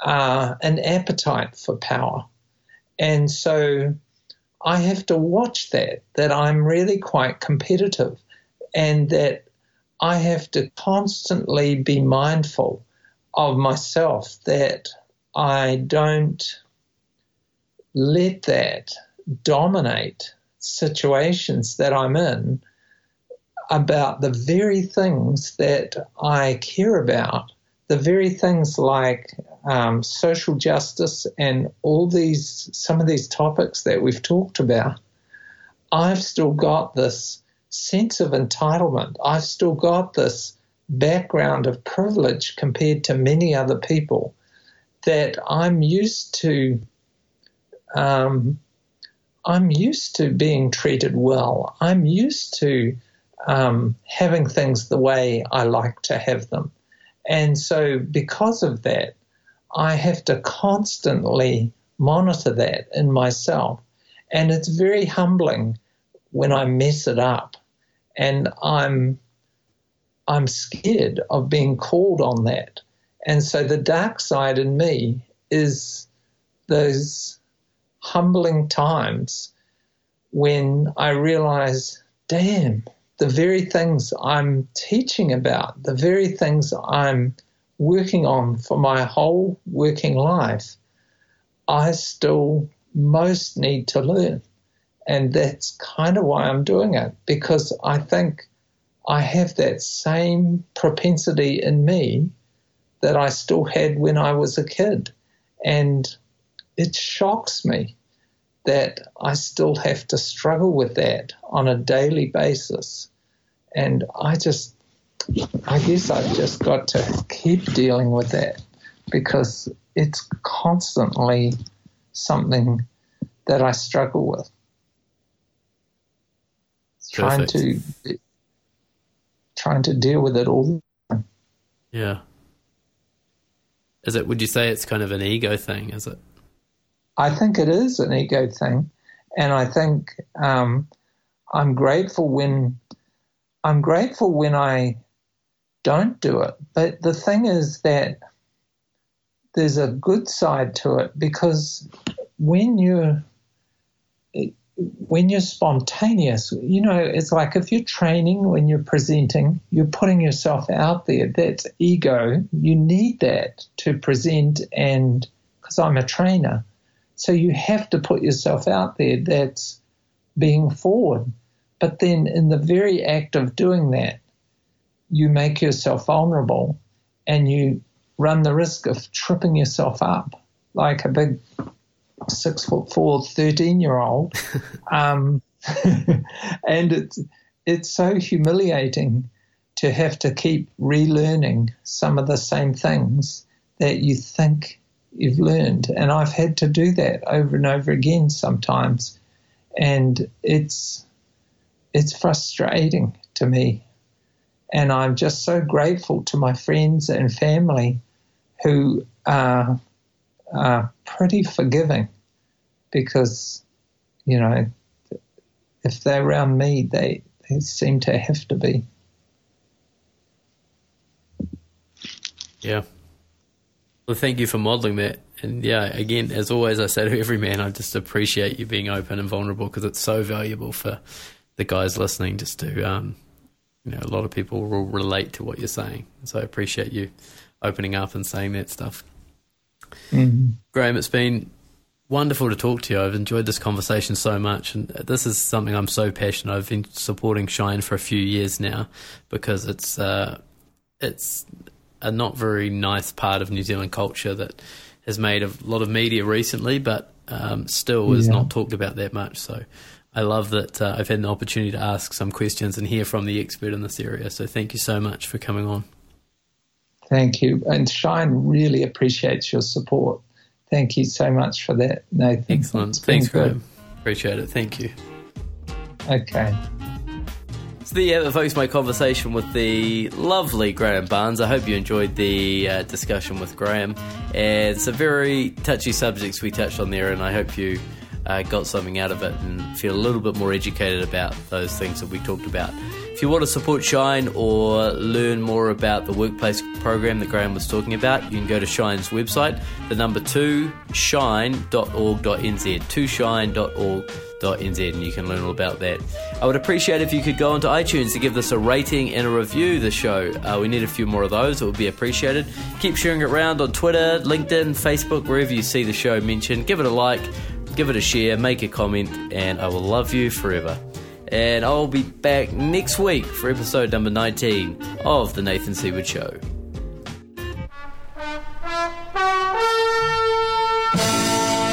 uh, an appetite for power, and so I have to watch that, that I'm really quite competitive and that I have to constantly be mindful of myself that I don't let that dominate situations that I'm in about the very things that I care about, the very things like um, social justice and all these some of these topics that we've talked about, I've still got this sense of entitlement. I've still got this background of privilege compared to many other people that I'm used to. Um, I'm used to being treated well. I'm used to um, having things the way I like to have them. And so, because of that, I have to constantly monitor that in myself. And it's very humbling when I mess it up. And I'm I'm scared of being called on that. And so the dark side in me is those humbling times when I realize, damn, the very things I'm teaching about, the very things I'm working on for my whole working life, I still most need to learn. And that's kind of why I'm doing it, because I think I have that same propensity in me that I still had when I was a kid. And it shocks me that I still have to struggle with that on a daily basis. And I just, I guess I've just got to keep dealing with that because it's constantly something that I struggle with. Perfect. Trying to trying to deal with it all. Yeah. Is it? Would you say it's kind of an ego thing? Is it? I think it is an ego thing, and I think um, I'm grateful when I'm grateful when I don't do it. But the thing is that there's a good side to it because when you're when you're spontaneous, you know, it's like if you're training when you're presenting, you're putting yourself out there. That's ego. You need that to present, and because I'm a trainer, so you have to put yourself out there. That's being forward. But then in the very act of doing that, you make yourself vulnerable and you run the risk of tripping yourself up like a big six foot four 13 year old. um, and it's, it's so humiliating to have to keep relearning some of the same things that you think you've learned. And I've had to do that over and over again sometimes. And it's, it's frustrating to me. And I'm just so grateful to my friends and family who are, are pretty forgiving because, you know, if they're around me, they, they seem to have to be. Yeah. Well, thank you for modelling that. And yeah, again, as always, I say to every man, I just appreciate you being open and vulnerable because it's so valuable for the guys listening. Just to, um, you know, a lot of people will relate to what you're saying. So I appreciate you opening up and saying that stuff. Mm-hmm. Graham, it's been wonderful to talk to you. I've enjoyed this conversation so much, and this is something I'm so passionate. I've been supporting Shine for a few years now because it's uh, it's a not very nice part of New Zealand culture that has made a lot of media recently, but um, still is yeah. not talked about that much. So I love that uh, I've had an opportunity to ask some questions and hear from the expert in this area. So thank you so much for coming on. Thank you. And Shine really appreciates your support. Thank you so much for that, Nathan. Excellent. Thanks, Graham. Appreciate it. Thank you. Okay. The yeah, folks, my conversation with the lovely Graham Barnes. I hope you enjoyed the uh, discussion with Graham. And it's a very touchy subjects we touched on there, and I hope you uh, got something out of it and feel a little bit more educated about those things that we talked about. If you want to support Shine or learn more about the workplace program that Graham was talking about, you can go to Shine's website, the number two, shine.org.nz, 2shine.org.nz nz and you can learn all about that. I would appreciate if you could go onto iTunes to give this a rating and a review the show. Uh, we need a few more of those. It would be appreciated. Keep sharing it around on Twitter, LinkedIn, Facebook, wherever you see the show mentioned. Give it a like, give it a share, make a comment, and I will love you forever. And I'll be back next week for episode number 19 of The Nathan Seaward Show.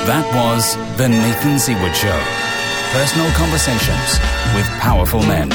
That was The Nathan Seaward Show. Personal conversations with powerful men.